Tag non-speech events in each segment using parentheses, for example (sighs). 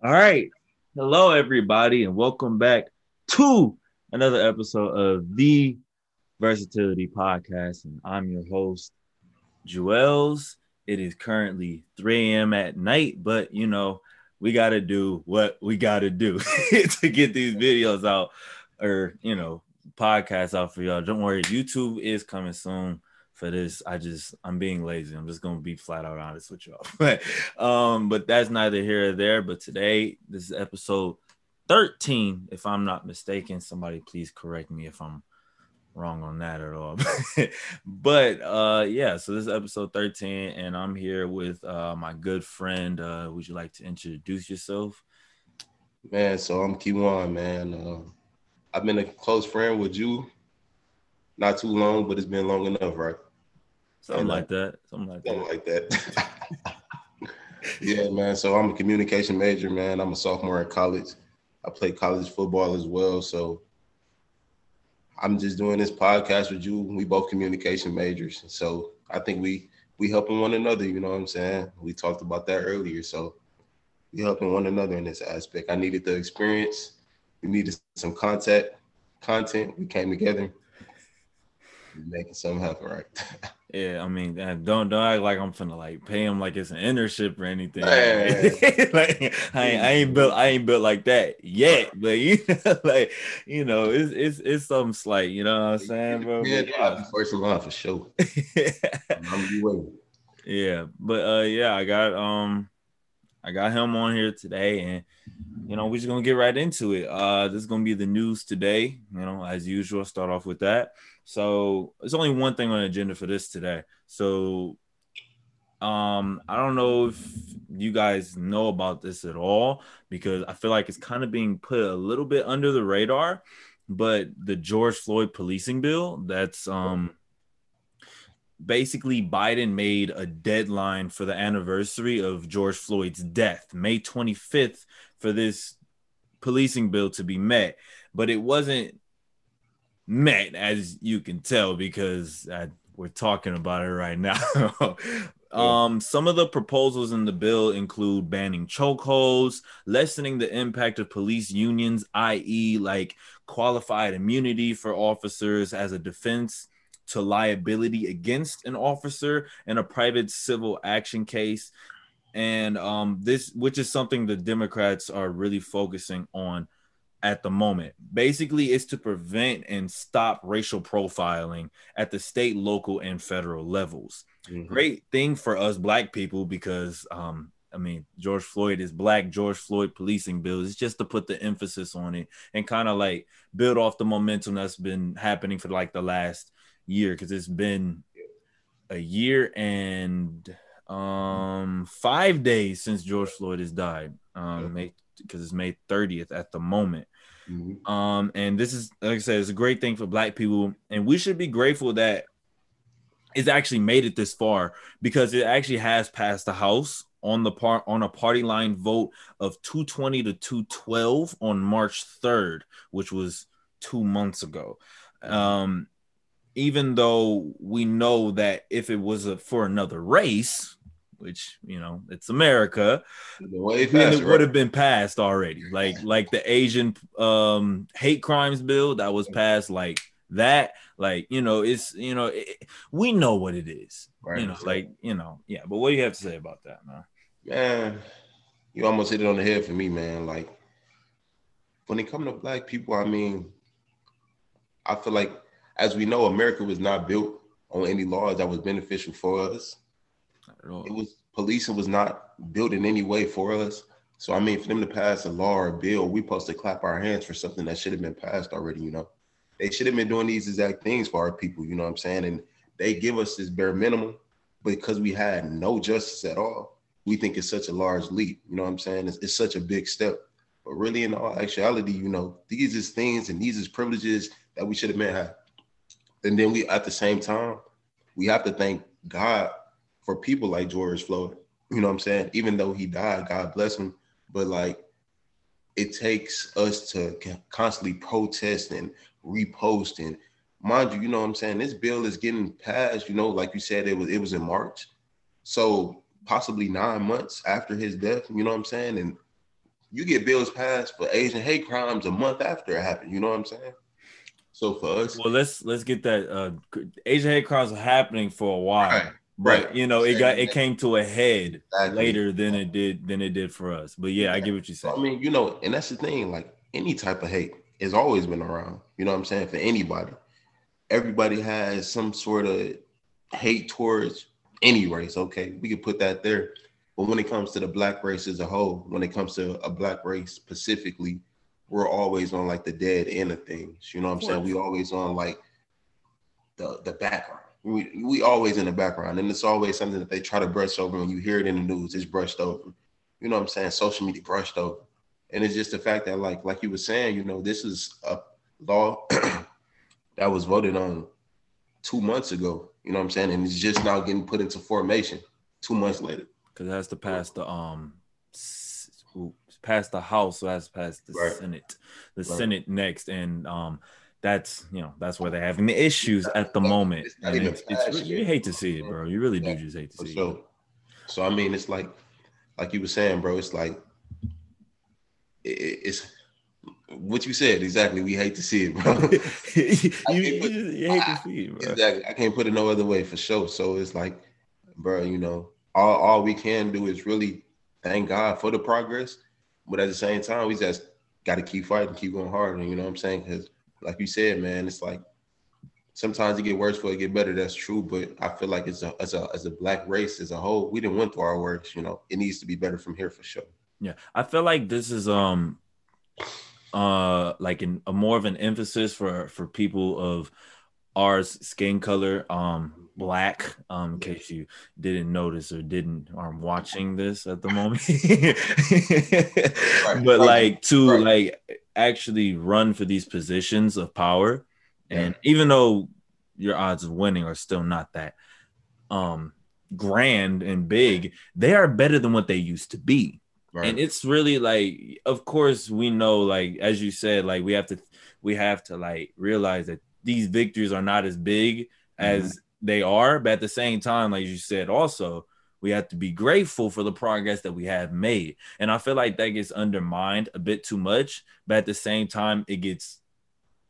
All right. Hello, everybody, and welcome back to another episode of the Versatility Podcast. And I'm your host, Juelz. It is currently 3 a.m. at night, but you know, we got to do what we got to do (laughs) to get these videos out or, you know, podcasts out for y'all. Don't worry, YouTube is coming soon for this. I just I'm being lazy. I'm just gonna be flat out honest with y'all. (laughs) but um, but that's neither here or there. But today, this is episode 13, if I'm not mistaken. Somebody please correct me if I'm wrong on that at all. (laughs) but uh yeah, so this is episode 13, and I'm here with uh my good friend. Uh would you like to introduce yourself? Man, so I'm Kejuan, man. Uh, I've been a close friend with you not too long, but it's been long enough, right? Something and, uh, like that. Something like something that. like that. (laughs) yeah, man. So I'm a communication major, man. I'm a sophomore in college. I play college football as well. So I'm just doing this podcast with you. We both communication majors. So I think we we helping one another, you know what I'm saying? We talked about that earlier. So we helping one another in this aspect. I needed the experience. We needed some contact content. We came together. Making something happen, right? (laughs) Yeah, I mean, don't don't act like I'm finna like pay him like it's an internship or anything. (laughs) like, I ain't, I ain't built I ain't built like that yet, but you (laughs) know, like you know, it's it's it's something slight. You know what I'm saying, bro? Yeah, I'll first in line for sure. yeah, but uh, yeah, I got um, I got him on here today, and you know, we're just gonna get right into it. Uh, this is gonna be the news today. You know, as usual, start off with that. So there's only one thing on the agenda for this today. So um, I don't know if you guys know about this at all because I feel like it's kind of being put a little bit under the radar. But the George Floyd policing bill, that's um basically Biden made a deadline for the anniversary of George Floyd's death, May 25th, for this policing bill to be met. But it wasn't met, as you can tell, because I, we're talking about it right now. (laughs) um, some of the proposals in the bill include banning chokeholds, lessening the impact of police unions, i.e., like qualified immunity for officers as a defense to liability against an officer in a private civil action case. And um, this, which is something the Democrats are really focusing on at the moment. Basically, it's to prevent and stop racial profiling at the state, local, and federal levels. Mm-hmm. Great thing for us black people because um, I mean, George Floyd is black. George Floyd policing bills. It's just to put the emphasis on it and kind of like build off the momentum that's been happening for like the last year because it's been a year and um five days since George Floyd has died. Um, because it's May 30th at the moment. Mm-hmm. Um, and this is like I said, it's a great thing for black people, and we should be grateful that it's actually made it this far because it actually has passed the House on the part on a party line vote of 220 to 212 on March 3rd, which was two months ago. Um, even though we know that if it was a, for another race, which you know it's America, it would have been passed already. (laughs) Like like the Asian um, hate crimes bill that was passed, like that. Like you know, it's you know it, we know what it is. Right. You know, like you know, yeah. But what do you have to say about that, man? Man, you almost hit it on the head for me, man. Like when it comes to black people, I mean, I feel like as we know, America was not built on any laws that was beneficial for us it was policing was not built in any way for us. So I mean, for them to pass a law or a bill, we supposed to clap our hands for something that should have been passed already. You know, they should have been doing these exact things for our people. You know what I'm saying? And they give us this bare minimum because we had no justice at all. We think it's such a large leap. You know what I'm saying? It's, it's such a big step. But really, in all actuality, you know, these is things and these is privileges that we should have been had. And then we, at the same time, we have to thank God for people like George Floyd. You know what I'm saying? Even though he died, God bless him. But like, it takes us to constantly protest and repost and mind you, you know what I'm saying? This bill is getting passed. You know, like you said, it was it was in March, so possibly nine months after his death. You know what I'm saying? And you get bills passed for Asian hate crimes a month after it happened. You know what I'm saying? So for us, well, let's let's get that. Uh, Asian hate crimes were happening for a while, right? But right. you know, it got it came to a head exactly. later than it did than it did for us. But yeah, I get what you're saying. I mean, you know, and that's the thing. Like any type of hate has always been around. You know what I'm saying? For anybody, everybody has some sort of hate towards any race. Okay, we could put that there. But when it comes to the black race as a whole, when it comes to a black race specifically, we're always on like the dead end of things. You know what I'm saying? We always on like the the background. We we always in the background, and it's always something that they try to brush over. When you hear it in the news, it's brushed over. You know what I'm saying? Social media brushed over, and it's just the fact that like like you were saying, you know, this is a law (clears throat) that was voted on two months ago. You know what I'm saying? And it's just now getting put into formation two months later. Because it has to pass the um pass the House, so it has to pass the right. Senate. The right. Senate next, and um that's you know that's where they're having the issues at the moment. It's and it's, it's, you hate to see it, bro. You really do just hate to see sure. it. So I mean, it's like, like you were saying, bro. It's like, it, it's what you said exactly. We hate to see it, bro. (laughs) you, put, you, hate to see it, bro. Exactly. I can't put it no other way for sure. So it's like, bro, you know, all all we can do is really thank God for the progress, but at the same time, we just got to keep fighting, keep going hard. And you know what I'm saying? Because, like you said, man, it's like sometimes it get worse before it get better. That's true, but I feel like it's a as a as a black race as a whole, we didn't went through our worst. You know, it needs to be better from here for sure. Yeah, I feel like this is um uh like in a more of an emphasis for for people of our skin color um black um in case you didn't notice or didn't aren't watching this at the moment (laughs) right, but right, like to right. like actually run for these positions of power yeah. and even though your odds of winning are still not that um grand and big they are better than what they used to be Right. And it's really like, of course, we know, like as you said, like we have to, we have to like realize that these victories are not as big as mm-hmm. they are, but at the same time, like you said, also we have to be grateful for the progress that we have made. And I feel like that gets undermined a bit too much, but at the same time, it gets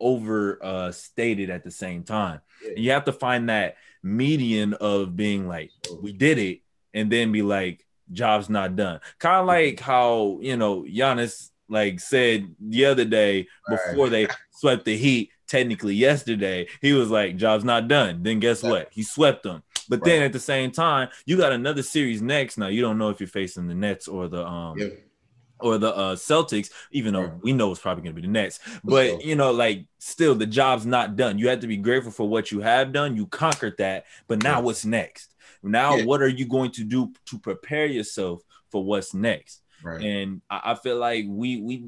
over uh stated at the same time. And you have to find that median of being like, we did it, and then be like, job's not done. Kind of like how you know Giannis like said the other day before right. they (laughs) swept the Heat. Technically, yesterday he was like, "Job's not done." Then guess what? He swept them. But right. then at the same time, you got another series next. Now you don't know if you're facing the Nets or the um yeah. or the uh, Celtics, even though right. we know it's probably gonna be the Nets. But you know, like still the job's not done. You have to be grateful for what you have done. You conquered that, but now what's next? Now, yeah. what are you going to do to prepare yourself for what's next? Right. And I, I feel like we we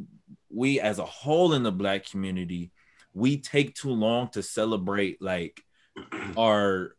we as a whole in the black community, we take too long to celebrate like our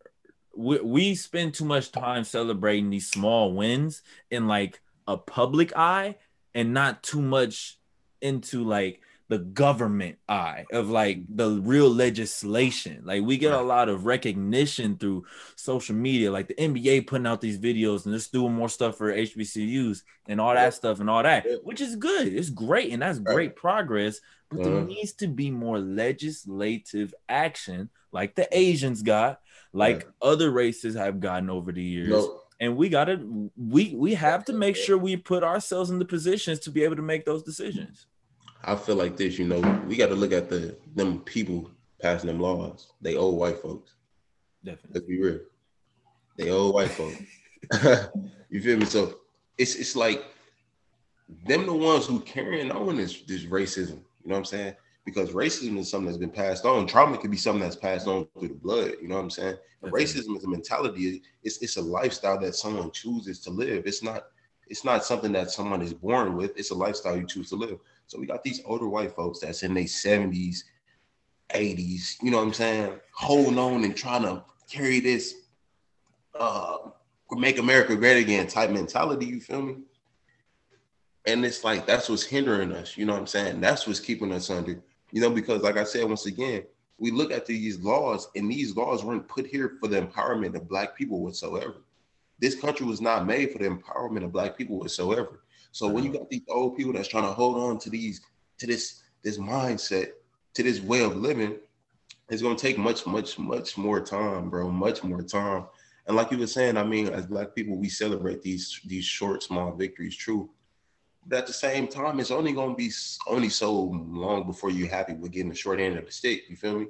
we, we spend too much time celebrating these small wins in like a public eye and not too much into like the government eye of like the real legislation. Like we get a lot of recognition through social media, like the NBA putting out these videos and just doing more stuff for HBCUs and all that stuff and all that, which is good. It's great and that's great progress. But there uh-huh. needs to be more legislative action, like the Asians got, like other races have gotten over the years. No. And we gotta we we have to make sure we put ourselves in the positions to be able to make those decisions. I feel like this, you know, we got to look at the them people passing them laws. They old white folks. Definitely. Let's be real. They old white folks. (laughs) (laughs) you feel me? So it's it's like them the ones who carrying on this this racism. You know what I'm saying? Because racism is something that's been passed on. Trauma could be something that's passed on through the blood. You know what I'm saying? Racism is a mentality. It's it's a lifestyle that someone chooses to live. It's not it's not something that someone is born with. It's a lifestyle you choose to live. So we got these older white folks that's in their 70s, 80s, you know what I'm saying, holding on and trying to carry this uh make America great again type mentality, you feel me? And it's like that's what's hindering us, you know what I'm saying? That's what's keeping us under, you know, because like I said once again, we look at these laws, and these laws weren't put here for the empowerment of black people whatsoever. this country was not made for the empowerment of black people whatsoever. So when you got these old people that's trying to hold on to these to this this mindset, to this way of living, it's gonna take much, much, much more time, bro. Much more time. And like you were saying, I mean, as black people, we celebrate these these short, small victories, true. But at the same time, it's only gonna be only so long before you're happy with getting the short end of the stick. You feel me?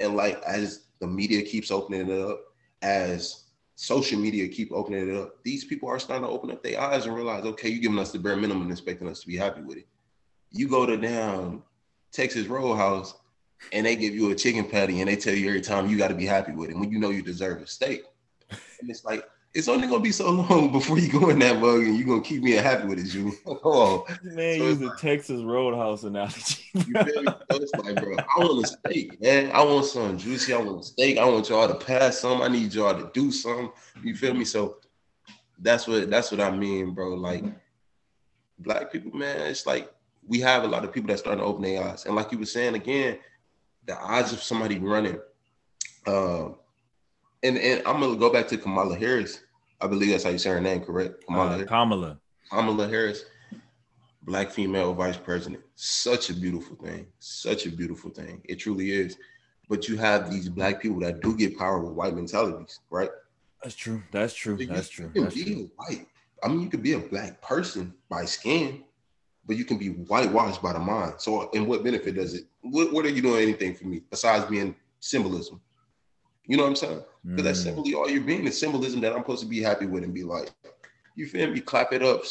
And like as the media keeps opening it up, as social media keep opening it up, these people are starting to open up their eyes and realize, okay, you're giving us the bare minimum, expecting us to be happy with it. You go to down Texas Roadhouse and they give you a chicken patty and they tell you every time you got to be happy with it when you know you deserve a steak. And it's like, it's only gonna be so (laughs) long before you go in that mug and you're gonna keep me happy with it, Jew. (laughs) oh, man, so use the like, Texas Roadhouse analogy. (laughs) you feel me? So it's like, bro, I want a steak, man. I want some juicy. I want a steak. I want y'all to pass some. I need y'all to do some. You feel me? So that's what that's what I mean, bro. Like black people, man. It's like we have a lot of people that starting to open their eyes, and like you were saying again, the odds of somebody running. Um, and and I'm gonna go back to Kamala Harris. I believe that's how you say her name, correct? Kamala. Uh, Kamala. Kamala Harris, black female vice president. Such a beautiful thing. Such a beautiful thing. It truly is. But you have these black people that do get power with white mentalities, right? That's true. That's true. That's true. That's true. white. I mean, you could be a black person by skin, but you can be whitewashed by the mind. So, and what benefit does it? What, what are you doing anything for me besides being symbolism? You know what I'm saying? Because mm. that's simply all you're being is symbolism that I'm supposed to be happy with and be like, you feel me? Clap it up.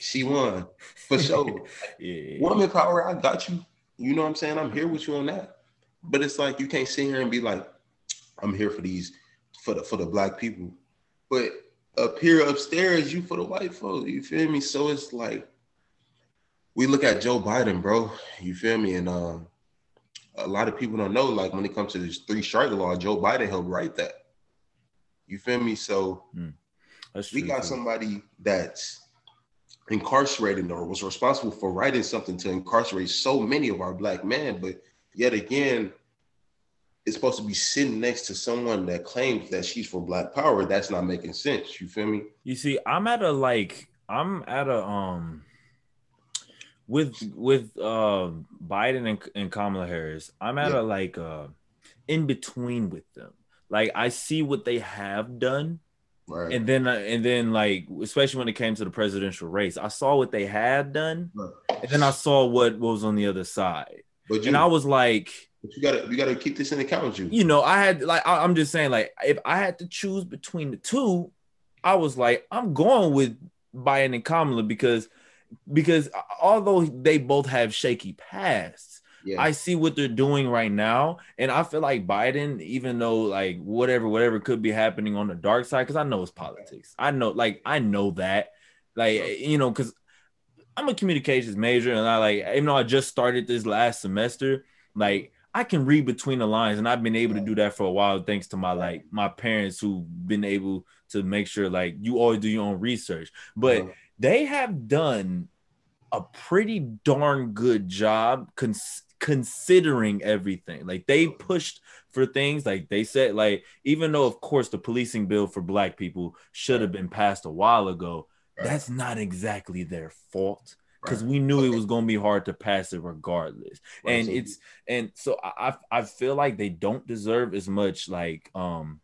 She won for sure. (laughs) yeah. Woman power, I got you. You know what I'm saying? I'm here with you on that. But it's like you can't sit here and be like, I'm here for these, for the for the black people. But up here upstairs, you for the white folks. You feel me? So it's like we look at Joe Biden, bro. You feel me? And um, a lot of people don't know, like when it comes to this three strike law, Joe Biden helped write that. You feel me? So mm, we got too. somebody that's incarcerated or was responsible for writing something to incarcerate so many of our black men, but yet again, it's supposed to be sitting next to someone that claims that she's for black power. That's not making sense. You feel me? You see, I'm at a like, I'm at a um with with uh Biden and, and Kamala Harris, I'm at yeah. a like uh in between with them. Like I see what they have done, right. and then and then like especially when it came to the presidential race, I saw what they had done, right. and then I saw what, what was on the other side, but you, and I was like. But you gotta you gotta keep this in account, you. You know, I had like I, I'm just saying, like if I had to choose between the two, I was like, I'm going with Biden and Kamala because because uh, although they both have shaky pasts, yeah. I see what they're doing right now, and I feel like Biden, even though like whatever, whatever could be happening on the dark side, because I know it's politics. I know, like I know that, like you know, because I'm a communications major, and I like even though I just started this last semester, like I can read between the lines, and I've been able to do that for a while, thanks to my like my parents who've been able to make sure like you always do your own research, but. They have done a pretty darn good job cons- considering everything. Like they pushed for things like they said, like even though of course the policing bill for black people should have been passed a while ago, right. that's not exactly their fault because right. we knew okay. it was going to be hard to pass it regardless. Right. And so it's and so I I feel like they don't deserve as much like um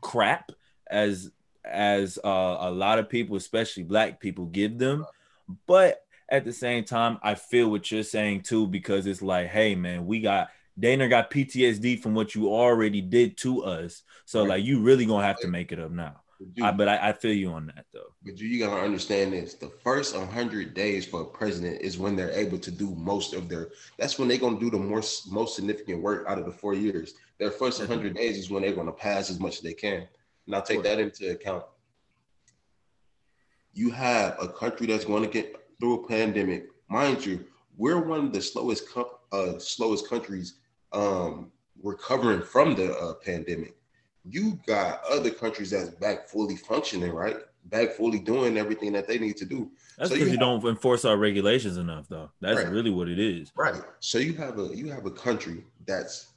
crap as as uh, a lot of people, especially black people, give them. But at the same time, I feel what you're saying too, because it's like, hey, man, we got Dana got PTSD from what you already did to us. So right. like, you really gonna have to make it up now. But, I, but I, I, feel you on that though. But you, you gotta understand this: the first 100 days for a president is when they're able to do most of their. That's when they're gonna do the most most significant work out of the four years. Their first 100 days is when they're gonna pass as much as they can. Now take that into account. You have a country that's going to get through a pandemic. Mind you, we're one of the slowest uh, slowest countries um, recovering from the uh, pandemic. You got other countries that's back fully functioning, right? Back fully doing everything that they need to do. That's because so you, you don't enforce our regulations enough, though. That's right. really what it is. Right. So you have a you have a country that's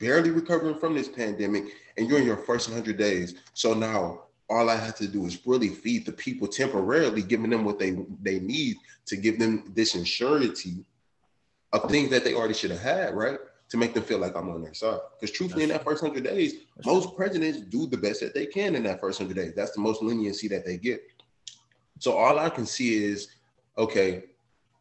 barely recovering from this pandemic, and you're in your first 100 days. So now all I have to do is really feed the people temporarily, giving them what they they need to give them this insurance of things that they already should have had, right? To make them feel like I'm on their side. Because truthfully, That's in that first hundred days, most presidents do the best that they can in that first hundred days. That's the most leniency that they get. So all I can see is, okay,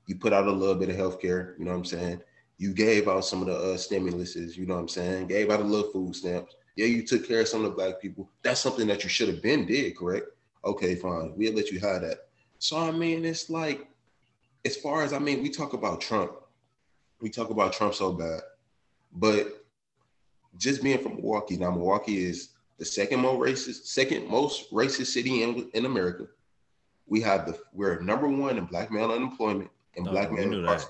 you put out a little bit of healthcare, you know what I'm saying? You gave out some of the uh, stimuluses, you know what I'm saying? Gave out a little food stamps. Yeah, you took care of some of the black people. That's something that you should have been did, correct? Okay, fine. We'll let you have that. So I mean, it's like, as far as I mean, we talk about Trump. We talk about Trump so bad, but just being from Milwaukee, now Milwaukee is the second most racist, second most racist city in, in America. We have the we're number one in black male unemployment and oh, black male incarceration.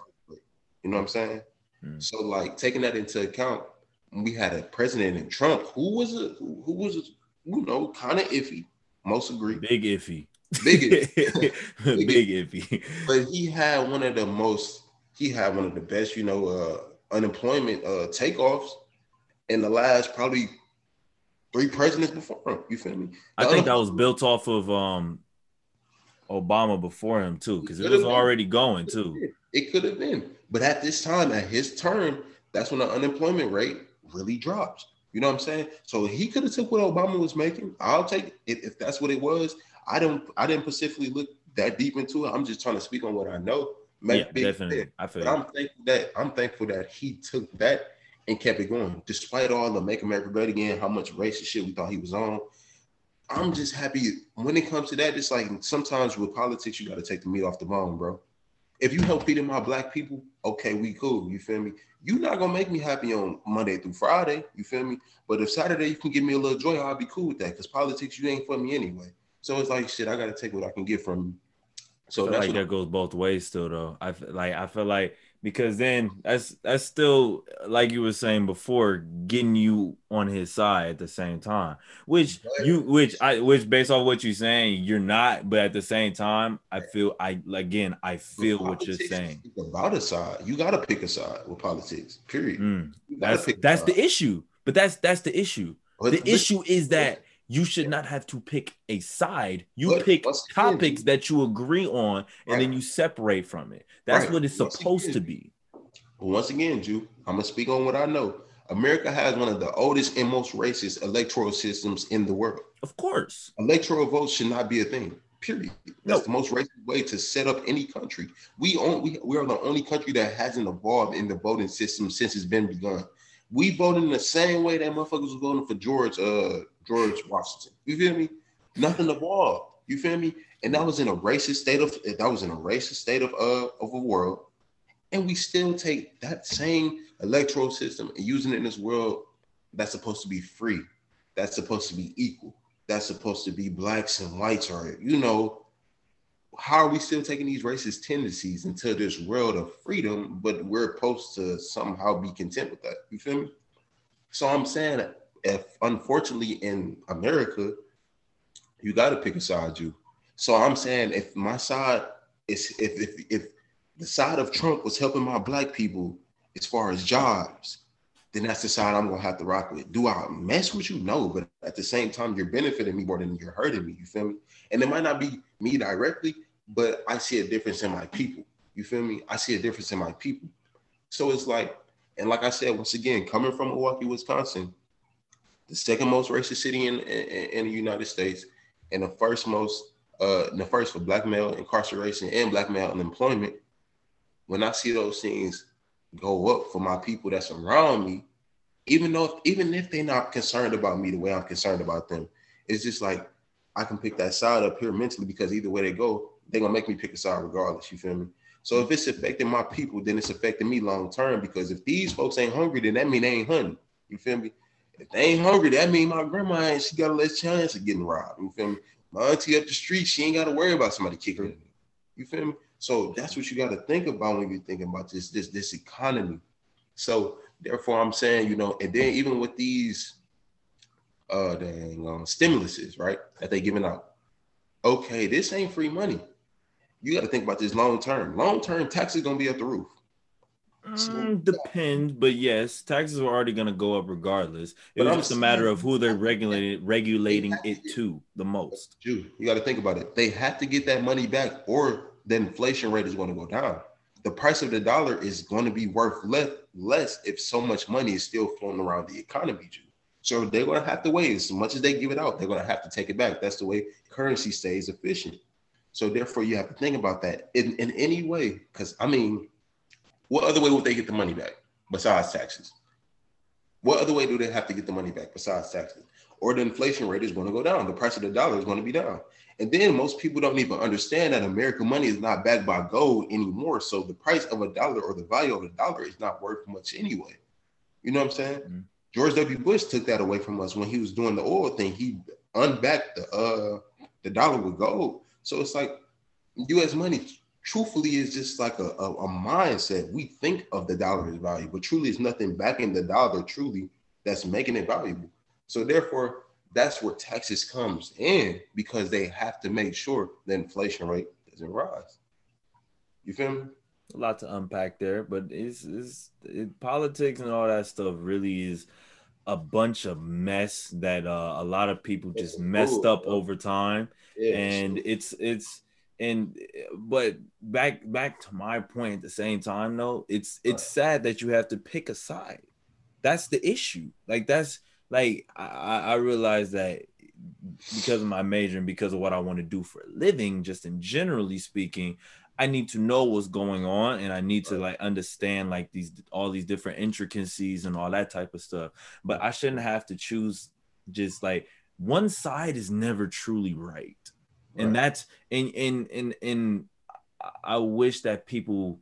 You know what I'm saying? Hmm. So like taking that into account, we had a president in Trump who was a who was a, you know kind of iffy. Most agree. Big iffy. Big iffy. (laughs) Big, Big iffy. But he had one of the most. He had one of the best, you know, uh, unemployment uh, takeoffs in the last probably three presidents before him. You feel me? The I think that was built off of um Obama before him too, because it, it was already going too. (laughs) It could have been, but at this time, at his term, that's when the unemployment rate really drops. You know what I'm saying? So he could have took what Obama was making. I'll take it if that's what it was. I don't. I didn't specifically look that deep into it. I'm just trying to speak on what I know. Make yeah, definitely. I feel. But I'm thankful that I'm thankful that he took that and kept it going, despite all the "Make America Great Again," how much racist shit we thought he was on. I'm just happy when it comes to that. It's like sometimes with politics, you got to take the meat off the bone, bro. If you help feeding my black people, okay, we cool. You feel me? You're not gonna make me happy on Monday through Friday. You feel me? But if Saturday you can give me a little joy, I'll be cool with that. Because politics, you ain't for me anyway. So it's like shit. I gotta take what I can get from you. So that's like that goes both ways, still though. I like I feel like because then that's that's still like you were saying before getting you on his side at the same time which you which i which based off what you're saying you're not but at the same time i feel i again i feel what you're saying. about a side. You got to pick a side with politics period. Mm, that's that's the issue but that's that's the issue. But, the but, issue is that you should not have to pick a side. You pick topics that you agree on, and right. then you separate from it. That's right. what it's once supposed again, to be. Once again, Jew, I'm gonna speak on what I know. America has one of the oldest and most racist electoral systems in the world. Of course, electoral votes should not be a thing. Period. That's the most racist way to set up any country. We own, we, we are the only country that hasn't evolved in the voting system since it's been begun. We voted in the same way that motherfuckers were voting for George uh George Washington. You feel me? Nothing evolved. You feel me? And that was in a racist state of that was in a racist state of uh of a world. And we still take that same electoral system and using it in this world that's supposed to be free, that's supposed to be equal, that's supposed to be blacks and whites, or you know, how are we still taking these racist tendencies into this world of freedom, but we're supposed to somehow be content with that? You feel me? So I'm saying if unfortunately in America, you got to pick a side, you. So I'm saying if my side is if if if the side of Trump was helping my black people as far as jobs, then that's the side I'm gonna have to rock with. Do I mess with you? No, but at the same time, you're benefiting me more than you're hurting me. You feel me? And it might not be me directly, but I see a difference in my people. You feel me? I see a difference in my people. So it's like, and like I said, once again, coming from Milwaukee, Wisconsin, the second most racist city in, in, in the United States, and the first most, uh, the first for black male incarceration and black male unemployment. When I see those things go up for my people that's around me, even though even if they're not concerned about me the way I'm concerned about them, it's just like I can pick that side up here mentally because either way they go, they're gonna make me pick a side regardless. You feel me? So if it's affecting my people, then it's affecting me long term because if these folks ain't hungry, then that mean they ain't hunting. You feel me? If they ain't hungry, that mean my grandma ain't she got a less chance of getting robbed. You feel me? My auntie up the street, she ain't got to worry about somebody kicking her. You feel me? So that's what you got to think about when you're thinking about this this this economy. So therefore, I'm saying, you know, and then even with these uh dang um, stimuluses, right, that they giving out. Okay, this ain't free money. You got to think about this long term. Long term taxes gonna be at the roof. Mm, depends, but yes, taxes are already going to go up regardless. It was just a matter of who they're regulating regulating it to the most. You, you got to think about it. They have to get that money back, or the inflation rate is going to go down. The price of the dollar is going to be worth less, less if so much money is still flowing around the economy. Jew. So they're going to have to wait. As much as they give it out, they're going to have to take it back. That's the way currency stays efficient. So therefore, you have to think about that in, in any way. Because I mean, what other way would they get the money back besides taxes? What other way do they have to get the money back besides taxes? Or the inflation rate is going to go down. The price of the dollar is going to be down. And then most people don't even understand that American money is not backed by gold anymore. So the price of a dollar or the value of a dollar is not worth much anyway. You know what I'm saying? Mm-hmm. George W. Bush took that away from us when he was doing the oil thing. He unbacked the uh the dollar with gold. So it's like U.S. money truthfully is just like a, a, a, mindset. We think of the dollar as value, but truly it's nothing backing the dollar truly that's making it valuable. So therefore, that's where taxes comes in because they have to make sure the inflation rate doesn't rise. You feel me? A lot to unpack there, but it's, it's it, politics and all that stuff really is a bunch of mess that uh, a lot of people just messed up over time, yeah, and it's it's and eh, but back back to my point at the same time though it's it's sad that you have to pick a side. That's the issue. Like that's like i i realize that because of my major and because of what i want to do for a living just in generally speaking i need to know what's going on and i need to like understand like these all these different intricacies and all that type of stuff. But i shouldn't have to choose just like one side is never truly right and that's and and and and I wish that people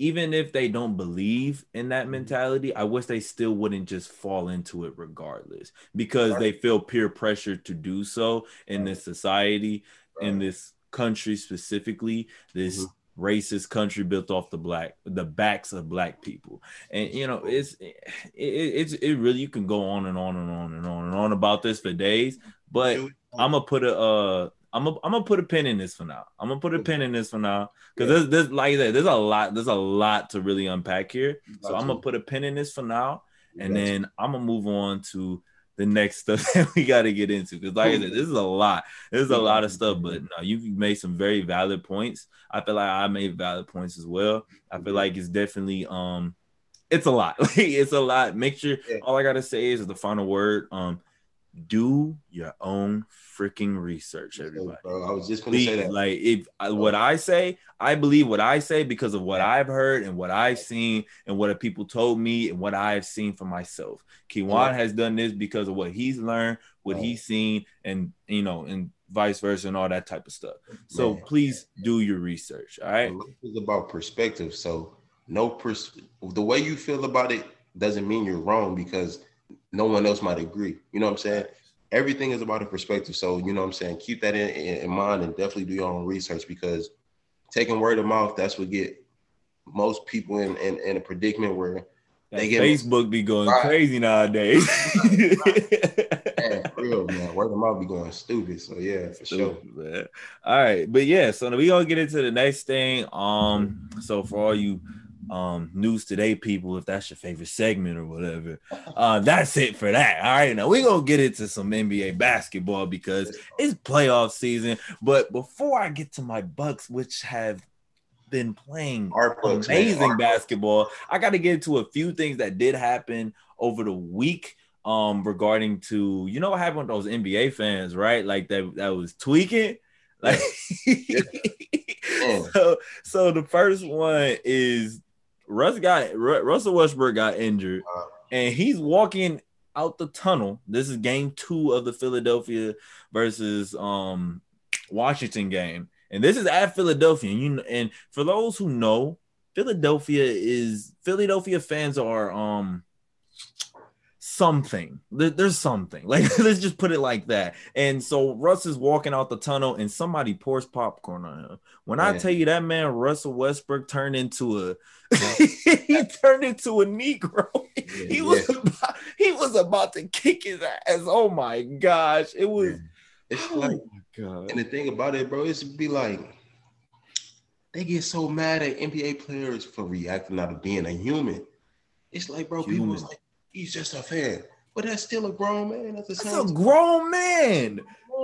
even if they don't believe in that mm-hmm. mentality, I wish they still wouldn't just fall into it regardless because right. they feel peer pressure to do so in right. this society, right. in this country specifically, this mm-hmm. racist country built off the black the backs of black people. And you know, it's it, it's it really you can go on and on and on and on and on about this for days, but I'm gonna put a uh I'm gonna I'm gonna put a pin in this for now. I'm gonna put a pin in this for now because yeah. there's there's like that there's a lot there's a lot to really unpack here. So I'm gonna put a pin in this for now, and then I'm gonna move on to the next (laughs) stuff that we got to get into because like I said, this is a lot. There's a lot of stuff, but no, you made some very valid points. I feel like I made valid points as well. I feel like it's definitely um it's a lot. (laughs) it's a lot. Make sure all I gotta say is the final word. Um do your own freaking research, everybody. Bro, I was just gonna Please, say that. Like, if uh, I, what I say, I believe what I say because of what I've heard and what I've seen and what people told me and what I've seen for myself. Kejuan has done this because of what he's learned, what oh. he's seen, and you know, and vice versa, and all that type of stuff. So Man. please do your research. All right. It's about perspective. So no pers- the way you feel about it doesn't mean you're wrong because no one else might agree. You know what I'm saying? Everything is about a perspective. So, you know what I'm saying? Keep that in, in mind and definitely do your own research because taking word of mouth, that's what get most people in, in, in a predicament where they get Facebook be going right. crazy nowadays. man, real man, word of mouth be going stupid. So yeah, for stupid, sure. Man. All right, but yeah, so we gonna get into the next thing. Um, so for all you um news today people if that's your favorite segment or whatever. Uh that's it for that. All right now we're gonna get into some nba basketball because it's playoff season. But before i get to my bucks which have been playing bucks, amazing basketball i got to get into a few things that did happen over the week um regarding to you know what happened with those nba fans right? Like that that was tweaking? Like (laughs) (laughs) so so the first one is Russ got Russell Westbrook got injured, and he's walking out the tunnel. This is game two of the Philadelphia versus um Washington game, and this is at Philadelphia. And you and for those who know, Philadelphia is Philadelphia fans are um something. there's something. (laughs) Like let's just put it like that. And so Russ is walking out the tunnel, and somebody pours popcorn on him. When I tell you that man Russell Westbrook turned into a (laughs) he turned into a Negro. (laughs) Yeah, he was yeah. about, he was about to kick his ass. Oh my gosh. It was it's oh like God. and the thing about it, bro, is to be like they get so mad at NBA players for reacting out of being a human. It's like, bro, human. people like, he's just a fan. But that's still a grown man at the that's a grown man.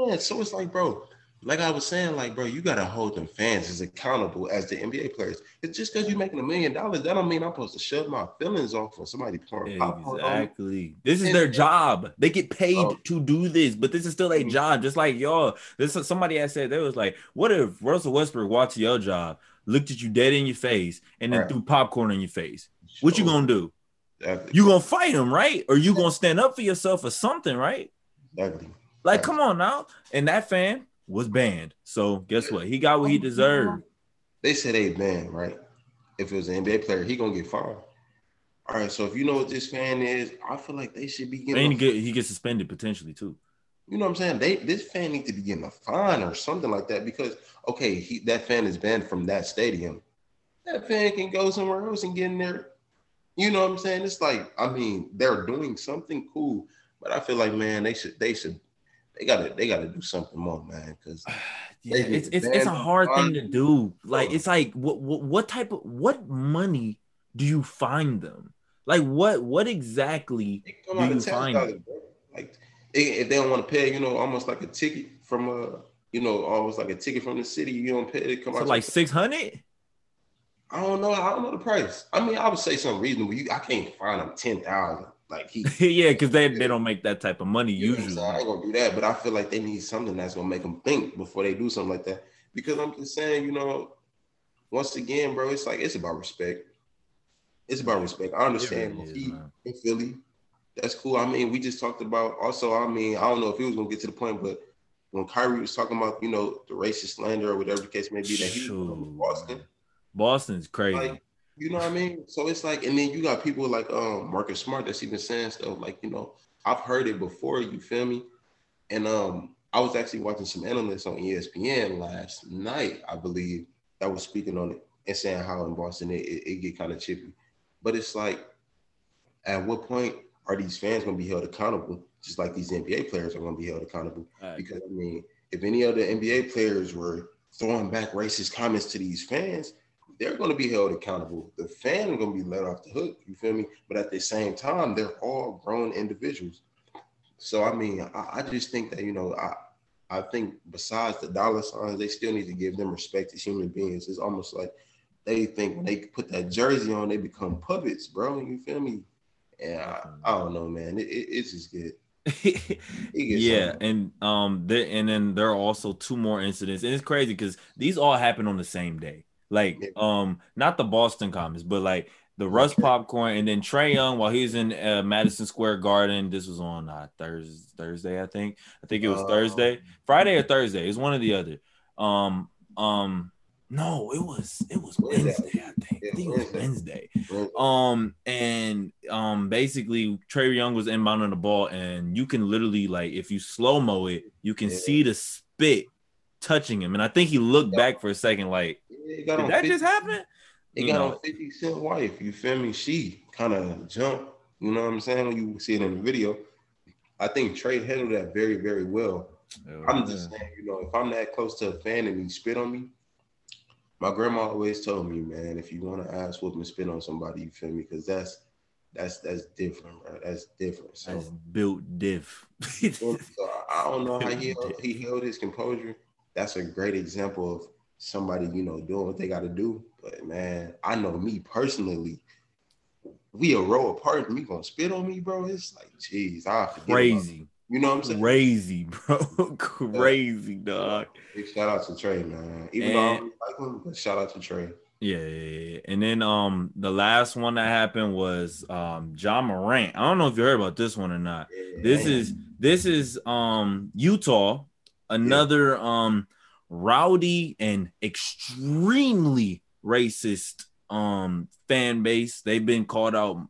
Yeah, so it's like, bro, like I was saying, like, bro, you gotta hold them fans as accountable as the NBA players. It's just because you're making a million dollars, that don't mean I'm supposed to shut my feelings off when somebody pouring Exactly. This is their job. They get paid oh. to do this, but this is still a mm-hmm. job. Just like y'all. This is somebody I said they was like, what if Russell Westbrook walked to your job, looked at you dead in your face, and then right. threw popcorn in your face? Sure. What you gonna do? Exactly. You gonna fight him, right? Or you gonna stand up for yourself or something, right? Exactly. Like, come on now. And that fan was banned. So guess what? He got what he deserved. They said they banned, right? If it was an NBA player, he gonna get fined. All right, so if you know what this fan is, I feel like they should be getting. And get he gets suspended potentially too. You know what I'm saying? They this fan need to be getting a fine or something like that because okay, he that fan is banned from that stadium. That fan can go somewhere else and get in there. You know what I'm saying? It's like I mean they're doing something cool, but I feel like man they should they should they gotta they gotta do something more, man. Because (sighs) yeah, it's it's, it's a hard thing to do. Like it's like what, what what type of what money do you find them? Like what what exactly do you find? Dollars, like if they don't want to pay, you know, almost like a ticket from a you know, almost like a ticket from the city. You don't pay it. Come so out like six hundred. I don't know. I don't know the price. I mean, I would say something reasonable. You, I can't find them ten thousand. Like he, (laughs) yeah, because they, they don't make that type of money usually. I ain't gonna do that, but I feel like they need something that's gonna make them think before they do something like that. Because I'm just saying, you know, once again, bro, it's like it's about respect. It's about respect. I understand really he in Philly, that's cool. I mean, we just talked about also. I mean, I don't know if he was gonna get to the point, but when Kyrie was talking about, you know, the racist slander or whatever the case may be, that he was from Boston. Boston's crazy. Like, you know what I mean? So it's like, and then you got people like um Marcus Smart that's even saying stuff like, you know, I've heard it before, you feel me? And um I was actually watching some analysts on ESPN last night, I believe, that was speaking on it and saying how in Boston it, it, it get kind of chippy. But it's like, at what point are these fans gonna be held accountable? Just like these NBA players are gonna be held accountable. Right. Because I mean, if any other NBA players were throwing back racist comments to these fans, they're going to be held accountable. The fan are going to be let off the hook. You feel me? But at the same time, they're all grown individuals. So I mean, I, I just think that you know, I I think besides the dollar signs, they still need to give them respect as human beings. It's almost like they think when they put that jersey on, they become puppets, bro. You feel me? And I, I don't know, man. It, it, it's just good. (laughs) yeah, and um, there, and then there are also two more incidents, and it's crazy because these all happen on the same day. Like um not the Boston comments, but like the Russ popcorn, and then Trae Young while he's in uh, Madison Square Garden. This was on uh, Thursday, Thursday, I think. I think it was uh, Thursday, Friday or Thursday. It's one or the other. Um, um, no, it was it was Wednesday. I think. I think it was Wednesday. Um, and um, basically Trae Young was inbounding the ball, and you can literally like if you slow mo it, you can see the spit touching him, and I think he looked back for a second, like, did that 50, just happen? It got know. on 50 Cent wife. You feel me? She kind of jumped. You know what I'm saying? When you see it in the video, I think Trae handled that very, very well. Oh, I'm just saying, you know, if I'm that close to a fan and he spit on me, my grandma always told me, man, if you want to ask whoop and spit on somebody, you feel me? Because that's that's that's different, right? That's different. So that's built diff. so I don't know how he held, he held his composure that's a great example of somebody, you know, doing what they got to do. But man, I know me personally, we a row apart and me gonna spit on me, bro. It's like, jeez, I crazy. You know what I'm saying? Crazy, bro. (laughs) crazy, dog. Big shout out to Trae, man. Even and, though I don't like him, but shout out to Trae. Yeah, yeah, yeah, and then um the last one that happened was um Ja Morant. I don't know if you heard about this one or not. Yeah, this man. is this is um Utah another yeah. um rowdy and extremely racist um fan base. They've been called out.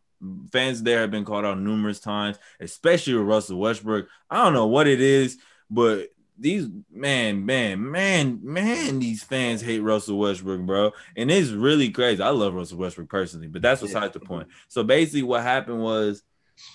Fans there have been called out numerous times, especially with Russell Westbrook. I don't know what it is, but these man, man, man, man, these fans hate Russell Westbrook, bro. And it's really crazy. I love Russell Westbrook personally, but that's besides the point. So basically, what happened was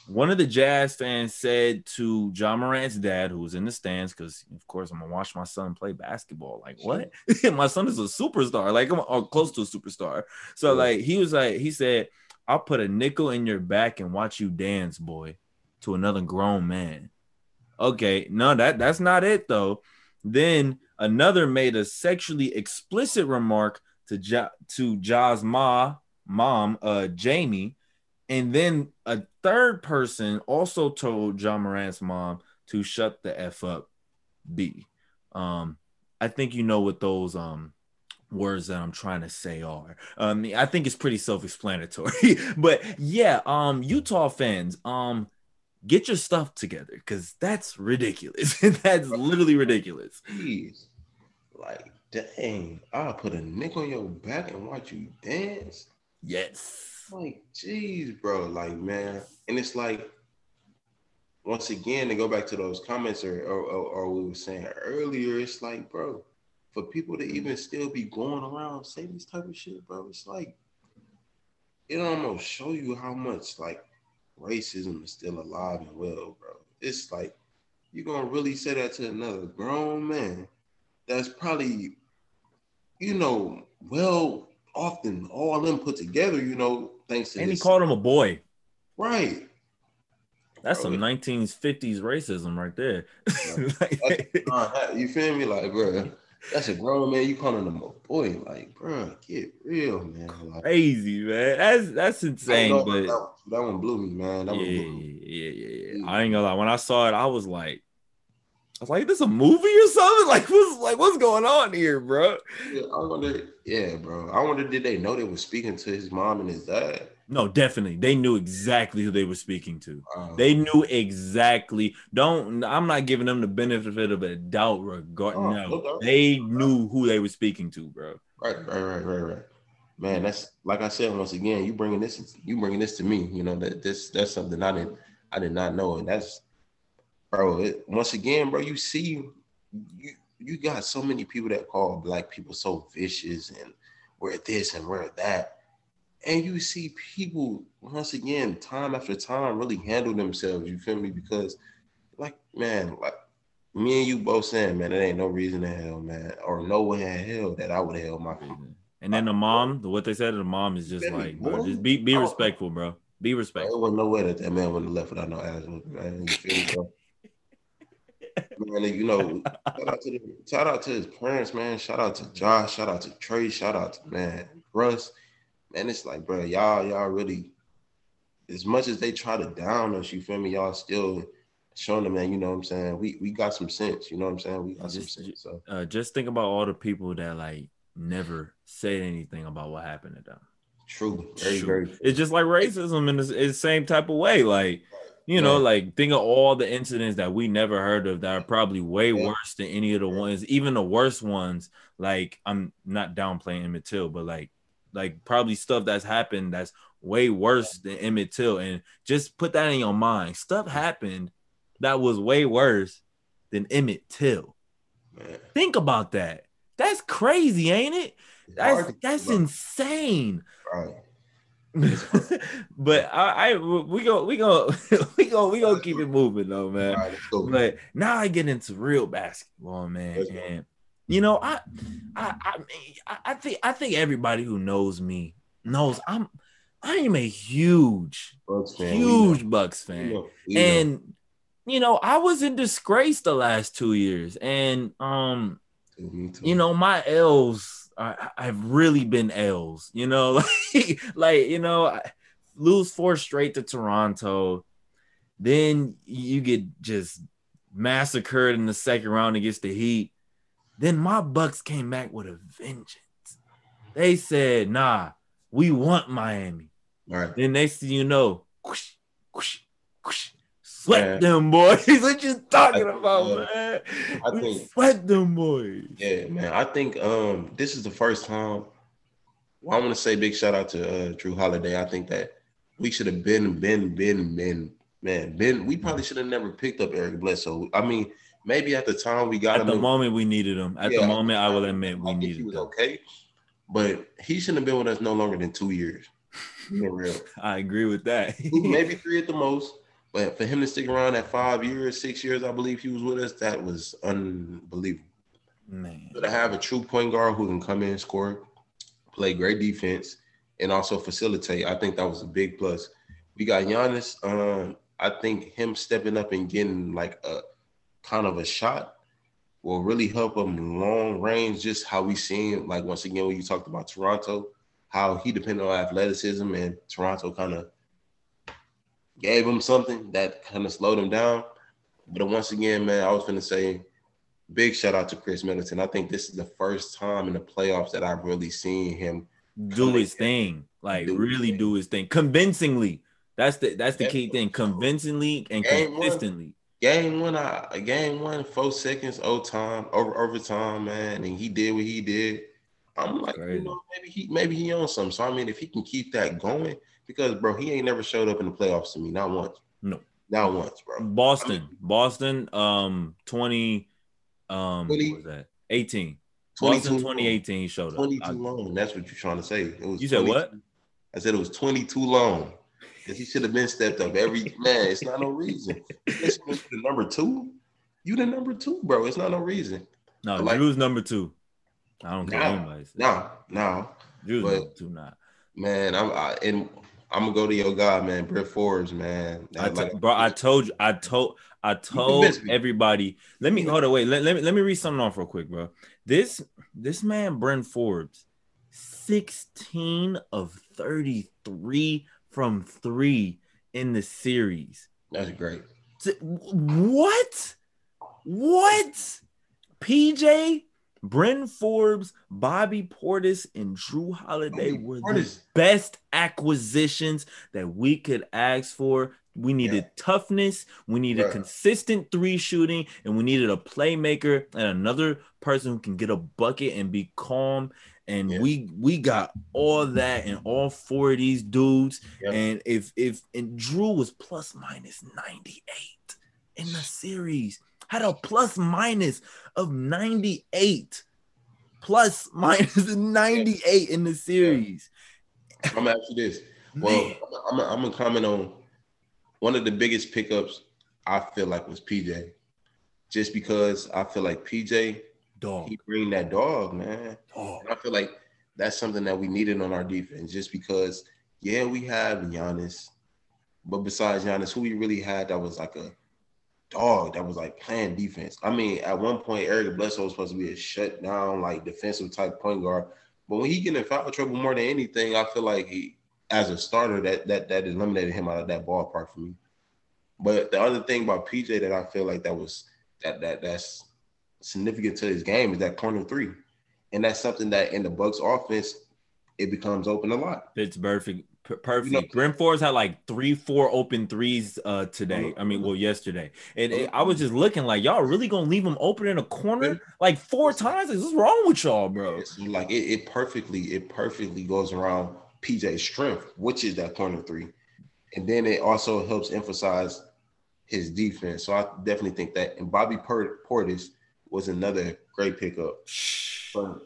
one of the Jazz fans said to Ja Morant's dad, who was in the stands, because of course I'm gonna watch my son play basketball. Like, what? (laughs) my son is a superstar, like I'm or close to a superstar. So, like, he was like, he said, I'll put a nickel in your back and watch you dance, boy, to another grown man. Okay, no, that that's not it though. Then another made a sexually explicit remark to ja, to Ja's ma mom, uh, Jamie, and then a third person also told Ja Morant's mom to shut the f up, B. Um, I think you know what those um words that I'm trying to say are. Um, I think it's pretty self-explanatory. (laughs) but yeah, um, Utah fans, um, get your stuff together because that's ridiculous. (laughs) that's literally ridiculous. Jeez. Like, dang, I'll put a nick on your back and watch you dance. Yes. Like, jeez, bro. Like, man. And it's like, once again, to go back to those comments or, or, or we were saying earlier, it's like, bro, for people to even still be going around saying this type of shit, bro, it's like, it almost show you how much like racism is still alive and well, bro. It's like you're gonna really say that to another grown man that's probably, you know, well, often all them put together, you know, thanks and he called him a boy, right? That's bro, some 1950s racism right there. like, (laughs) uh, you feel me, like, bro? That's a grown man. You calling him a boy? Like, bro, get real, man. Like, Crazy, man. That's that's insane. But that, that, one blew me, man. That yeah, yeah, yeah, yeah. I ain't gonna lie. When I saw it, I was like, I was like, "This a movie or something? (laughs) Like, what's like what's going on here, bro?" Yeah, I wonder. Yeah, bro. I wonder did they know they were speaking to his mom and his dad? No, definitely. They knew exactly who they were speaking to. Um, they knew exactly. Don't I'm not giving them the benefit of a doubt regard. Oh, no, no they knew who they were speaking to, bro. Right, right, right, right, right. Man, that's like I said once again. You bringing this, you bringing this to me. You know that this that's something I didn't, I did not know, and that's, bro. It, once again, bro, you see, you you got so many people that call black people so vicious and we're this and we're that and you see people once again, time after time, really handle themselves. You feel me? Because, like, man, like me and you both saying, man, it ain't no reason to hell, man, or no way in hell that I would held my people. And then the mom, what they said to the mom is just like, bro, just be be respectful, bro. Be respectful. There was no way that that man would have left without no ass, man. You feel me, bro? Man, you know, shout out to the, shout out to his parents, man. Shout out to Josh. Shout out to Trae. Shout out to man Russ and it's like, bro, y'all, y'all really, as much as they try to down us, you feel me, y'all still showing them man. you know what I'm saying? We we got some sense, you know what I'm saying? We got just, some sense. So uh, just think about all the people that like never said anything about what happened to them. True. Very, true. very true. It's just like racism in the same type of way. Like, you know, like think of all the incidents that we never heard of that are probably way yeah. worse than any of the ones, even the worst ones. Like, I'm not downplaying Emmett Till, but like like probably stuff that's happened that's way worse than Emmett Till. And just put that in your mind. Stuff happened that was way worse than Emmett Till. Man. Think about that. That's crazy, ain't it? That's that's insane. Right. (laughs) but I, I, we go we go (laughs) we go we gonna keep it moving though, man. Right, but now I get into real basketball, man. And you know, I, I, I, I think I think everybody who knows me knows I'm I am a huge, Bucks fan, huge Bucks fan, know, and you know I was in disgrace the last two years, and um, you know my L's I, have really been L's, you know, (laughs) like like you know I lose four straight to Toronto, then you get just massacred in the second round against the Heat then my Bucks came back with a vengeance. They said, "Nah, we want Miami." Right. Then next thing you know, whoosh, whoosh, whoosh, sweat them boys. (laughs) what you talking I, about, uh, man? I think sweat them boys. Yeah, man. I think um this is the first time. Well, I want to say big shout out to uh, Jrue Holiday. I think that we should have been, been, been, been, man, been. We probably should have never picked up Eric Bledsoe. I mean, maybe at the time we got at the moment we needed him. At yeah, the moment, I will admit we needed. He was him. okay, but he shouldn't have been with us no longer than two years. For real. (laughs) I agree with that. (laughs) Maybe three at the most. But for him to stick around at five years, six years, I believe he was with us, that was unbelievable. Man. But to have a true point guard who can come in, score, play great defense, and also facilitate, I think that was a big plus. We got Giannis. Um, I think him stepping up and getting like a kind of a shot will really help him long range. Just how we seen, like once again, when you talked about Toronto, how he depended on athleticism, and Toronto kind of gave him something that kind of slowed him down. But once again, man, I was going to say, big shout out to Khris Middleton. I think this is the first time in the playoffs that I've really seen him do his thing, like do really his do his thing convincingly. That's the that's the key thing, convincingly and game consistently. One, game one, I game one, four seconds, old time, over overtime, man, and he did what he did. I'm like, you know, maybe he maybe he owns something. So I mean, if he can keep that going, because bro, he ain't never showed up in the playoffs to me, not once. No, not once, bro. Boston, I mean, Boston, um, twenty, um, 20, what was that? Eighteen. Boston 2018 showed up. 22 I, long. That's what you're trying to say. It was you said what? I said it was 22 long. Because he should have been stepped up every (laughs) man. It's not no reason. the number two. You the number two, bro. It's not no reason. No, like, Jrue's number two. I don't care nah, anybody. No, no. Jrue's but, number two, not. Man, I'm I, and I'm gonna go to your guy, man, Bryn Forbes, man. I t- like, bro, I told you, I told, I told everybody. Let me hold on, wait. Let, let me let me read something off real quick, bro. This this man, Bryn Forbes, 16 of 33 from three in the series. That's great. What? What? PJ Bryn Forbes, Bobby Portis, and Jrue Holiday Bobby were Portis. the best acquisitions that we could ask for. We needed yeah. toughness, we needed consistent three shooting, and we needed a playmaker and another person who can get a bucket and be calm. And yeah. we we got all that and all four of these dudes. And if if and Jrue was plus minus 98 in the series had a plus minus of 98. Plus minus (laughs) 98 in the series. I'm gonna ask you this. (laughs) Well, I'm, I'm, I'm gonna comment on one of the biggest pickups I feel like was PJ. Just because I feel like PJ dog. he bring that dog, man. Dog. I feel like that's something that we needed on our defense. Just because, yeah, we have Giannis, but besides Giannis, who we really had that was like a dog that was like playing defense. I mean, at one point, Eric Bledsoe was supposed to be a shutdown, like defensive type point guard. But when he get in foul trouble more than anything, I feel like he, as a starter, that that that eliminated him out of that ballpark for me. But the other thing about PJ that I feel like that was that that that's significant to his game is that corner three, and that's something that in the Bucks offense it becomes open a lot. Pittsburgh perfect. You know, Bryn Forbes had like three, four open threes uh today. I mean, well, yesterday. And it, I was just looking like y'all really gonna leave him open in a corner like four times? What's wrong with y'all, bro? Like it, it perfectly, it perfectly goes around PJ's strength, which is that corner three. And then it also helps emphasize his defense. So I definitely think that. And Bobby Portis was another great pickup. But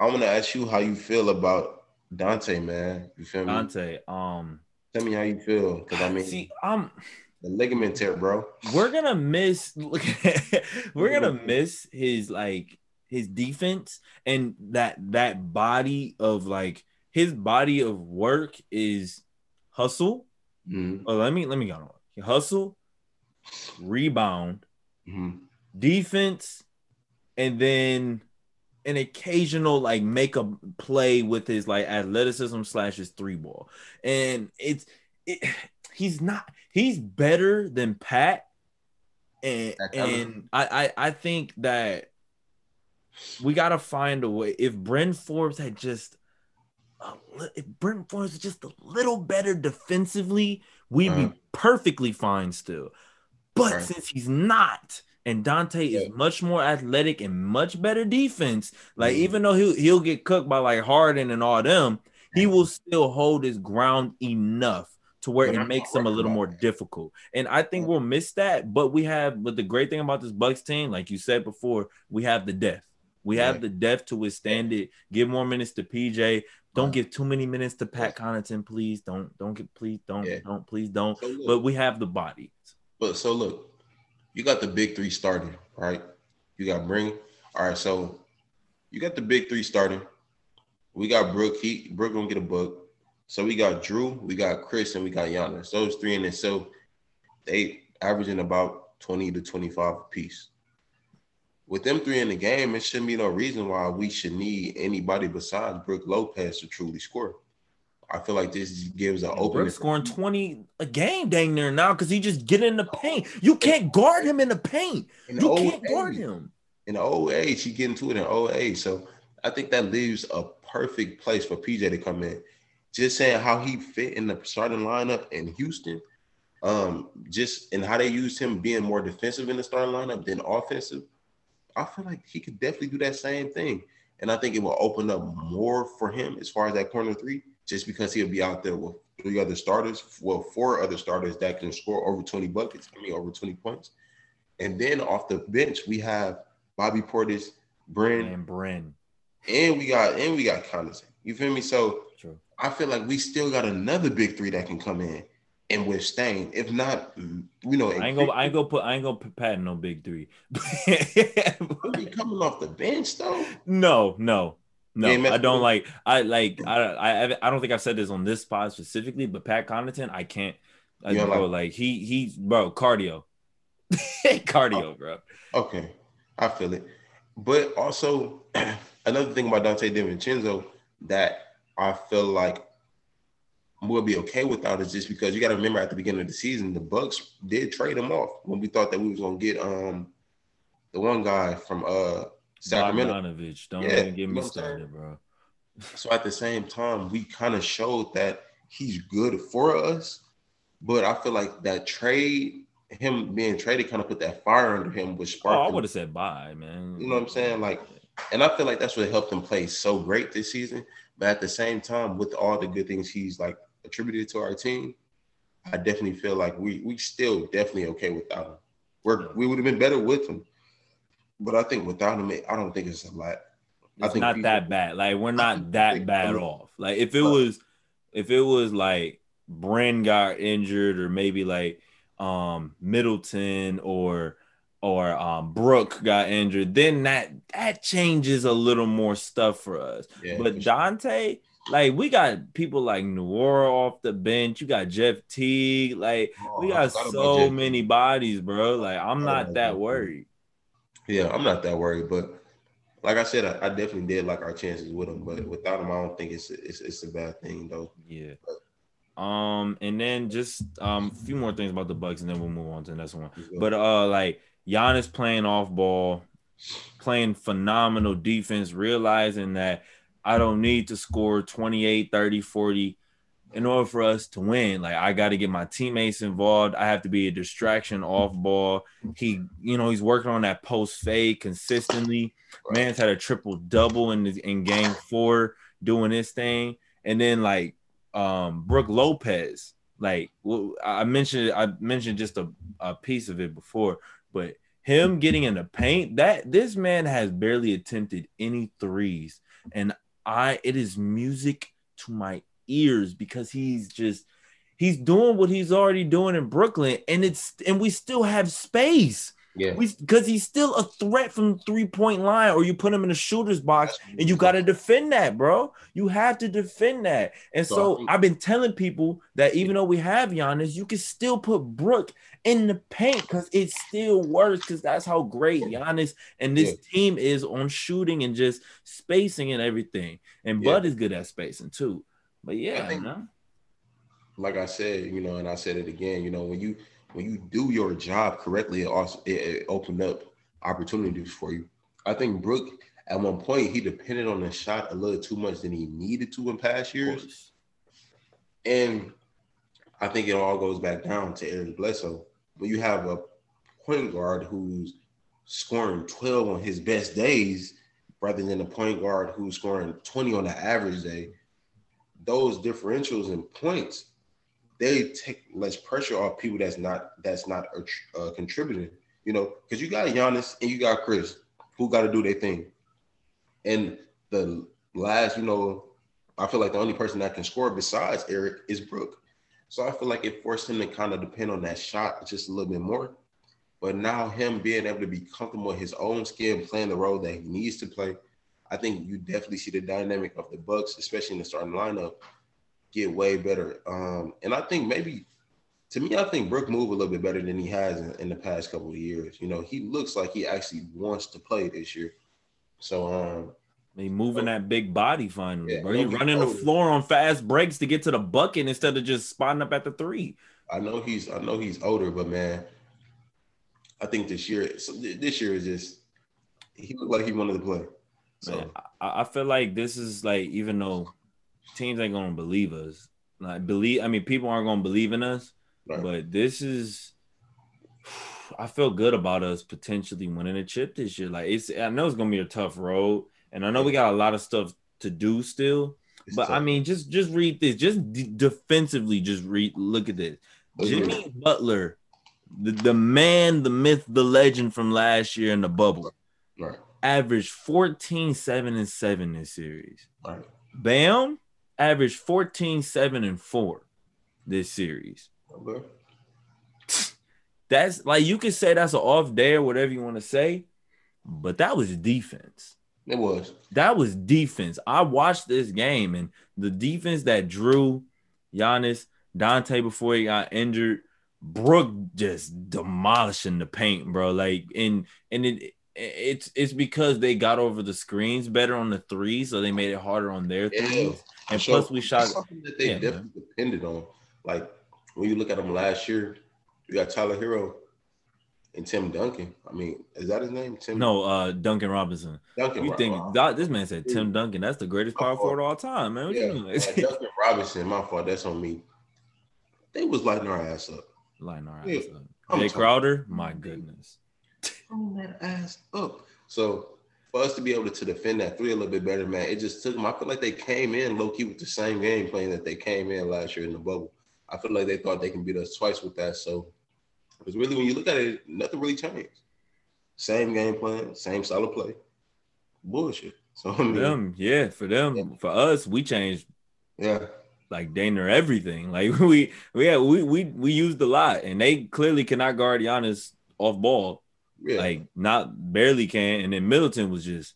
I want to ask you how you feel about Donte, man. You feel me? Donte, um tell me how you feel. Cause I mean see, um the ligament tear, bro. We're gonna miss (laughs) look we're gonna (laughs) miss his like his defense and that that body of like his body of work is hustle. Mm-hmm. Oh, let me let me go on. Hustle, rebound, mm-hmm. defense, and then an occasional like make a play with his like athleticism slash his three ball, and it's it, (sighs) he's not he's better than Pat, and and I, I I think that we gotta find a way. If Bryn Forbes had just if Bryn Forbes was just a little better defensively, we'd uh-huh. be perfectly fine still. But right. since he's not, and Donte yeah. is much more athletic and much better defense. Like mm-hmm. even though he'll he'll get cooked by like Harden and all them, he will still hold his ground enough to where it makes him a little more difficult. And I think we'll miss that. But we have, but the great thing about this Bucks team, like you said before, we have the depth. We have the depth to withstand it. Give more minutes to PJ. Don't give too many minutes to Pat Connaughton, please. Don't don't get please don't yeah. don't please don't. So look, but we have the body. But so look, you got the big three starting, right? You got Bryn. All right, so you got the big three starting. We got Brook. He Brook gonna get a book. So we got Jrue, we got Chris, and we got Giannis. Those three in it. So they averaging about 20 to 25 a piece with them three in the game, it shouldn't be no reason why we should need anybody besides Brook Lopez to truly score. I feel like this gives an open. scoring 20 a game dang there now because he just get in the paint. You can't guard him in the paint. In the you can't guard him. In the old age, he get into it in old age. So I think that leaves a perfect place for PJ to come in. Just saying how he fit in the starting lineup in Houston, um, just and how they used him being more defensive in the starting lineup than offensive I feel like he could definitely do that same thing. And I think it will open up more for him as far as that corner three, just because he'll be out there with three other starters, well, four other starters that can score over 20 buckets, I mean, over 20 points. And then off the bench, we have Bobby Portis, Bryn, and Bryn. And we got and we got Connaughton. You feel me? So True. I feel like we still got another big three that can come in and withstand. If not, you know, I ain't gonna, I ain't gonna put, I ain't gonna put Pat no big three. coming off the bench though. (laughs) No, no, no. I don't like. I like. I, I, I don't think I've said this on this spot specifically, but Pat Connaughton, I can't. I, bro, like, like he, he, bro, cardio, (laughs) cardio, oh, bro. Okay, I feel it. But also, (clears throat) another thing about Donte DiVincenzo that I feel like we'll be okay without is just because you got to remember at the beginning of the season, the Bucks did trade him off when we thought that we was gonna get um the one guy from uh Sacramento. Bogdanovich. Don't yeah, even get me started, bro. so at the same time, we kind of showed that he's good for us, but I feel like that trade, him being traded, kind of put that fire under him, which oh, sparked. Oh, I would have said bye, man. You know what I'm saying? Like, and I feel like that's what helped him play so great this season. But at the same time, with all the good things he's like attributed to our team, I definitely feel like we we still definitely okay without him. We're, we would have been better with him, but I think without him, I don't think it's a lot. It's I think not that bad. Like we're not that bad off. Like if it was, if it was like Bryn got injured, or maybe like um Middleton or or um Brook got injured, then that that changes a little more stuff for us. Yeah, but for Donte, like we got people like Nwora off the bench. You got Jeff Teague. Like oh, we got so many bodies, bro. Like I'm not that worried. Yeah, I'm not that worried. But like I said, I, I, definitely did like our chances with him. But without him, I don't think it's it's, it's a bad thing though. Yeah. But, um, and then just um a few more things about the Bucks, and then we'll move on to the next one. But uh, like Giannis playing off ball, playing phenomenal defense, realizing that I don't need to score 28, 30, 40 in order for us to win. Like I got to get my teammates involved. I have to be a distraction off ball. He, you know, he's working on that post fade consistently. Man's had a triple double in in game four doing this thing. And then like um Brook Lopez, like I mentioned I mentioned just a, a piece of it before, but him getting in the paint, that this man has barely attempted any threes. And I it is music to my ears because he's just he's doing what he's already doing in Brooklyn and it's and we still have space. Yeah. Because he's still a threat from three point line, or you put him in a shooter's box and you got to defend that, bro. You have to defend that. And so, so I've been telling people that even though we have Giannis, you can still put Brook in the paint because it still works because that's how great Giannis and this yeah. team is on shooting and just spacing and everything. And yeah. Bud is good at spacing too. But yeah, think, like I said, you know, and I said it again, you know, when you when you do your job correctly, it also it, it opened up opportunities for you. I think Brook at one point he depended on the shot a little too much than he needed to in past years. And I think it all goes back down to Eric Bledsoe. When you have a point guard who's scoring 12 on his best days rather than a point guard who's scoring 20 on the average day, those differentials in points they take less pressure off people that's not that's not uh, contributing. You know, because you got Giannis and you got Chris who got to do their thing. And the last, you know, I feel like the only person that can score besides Eric is Brook. So I feel like it forced him to kind of depend on that shot just a little bit more. But now him being able to be comfortable in his own skin, playing the role that he needs to play, I think you definitely see the dynamic of the Bucks, especially in the starting lineup, get way better. Um, and I think maybe to me, I think Brook move a little bit better than he has in, in, the past couple of years. You know, he looks like he actually wants to play this year. So um he moving that big body finally, yeah, bro. He running the floor on fast breaks to get to the bucket instead of just spotting up at the three. I know he's I know he's older, but man, I think this year so this year is just he looked like he wanted to play. So man, I, I feel like this is like even though teams ain't gonna believe us, like believe I mean people aren't gonna believe in us Right. But this is I feel good about us potentially winning a chip this year. Like it's I know it's gonna be a tough road, and I know we got a lot of stuff to do still. It's but tough. I mean, just just read this. Just d- defensively, just read. Look at this. Jimmy Butler, the, the man, the myth, the legend from last year in the bubble, right. Averaged 14, 7, and 7 this series. Right. Bam averaged 14, 7, and 4 this series. Okay. That's like you could say that's an off day or whatever you want to say, but that was defense. It was. That was defense. I watched this game and the defense that Jrue Giannis, Donte before he got injured, Brook just demolishing the paint, bro. Like and and it it's it's because they got over the screens better on the three, so they made it harder on their threes. Yeah. And so, plus we shot something that they yeah, definitely man. depended on. Like when you look at them last year, you got Tyler Herro and Tim Duncan. I mean, is that his name? Tim? No, uh, Duncan Robinson. Duncan. You think uh, this man said Tim Duncan? That's the greatest power forward of all time, man. What yeah, you uh, Duncan Robinson. My fault. That's on me. They was lighting our ass up. Lighting our yeah. ass up. Jae Crowder, my goodness. Throwing that ass up. So for us to be able to, defend that three a little bit better, man, it just took them. I feel like they came in low key with the same game plan that they came in last year in the bubble. I feel like they thought they can beat us twice with that. So it's really when you look at it, nothing really changed. Same game plan, same solid play. Bullshit. (laughs) So I mean, them, yeah, for them, yeah. for us, we changed. Yeah. Like Dana, everything. Like (laughs) we, we, yeah, we, we, we used a lot, and they clearly cannot guard Giannis off ball. Yeah. Like not barely can, and then Middleton was just,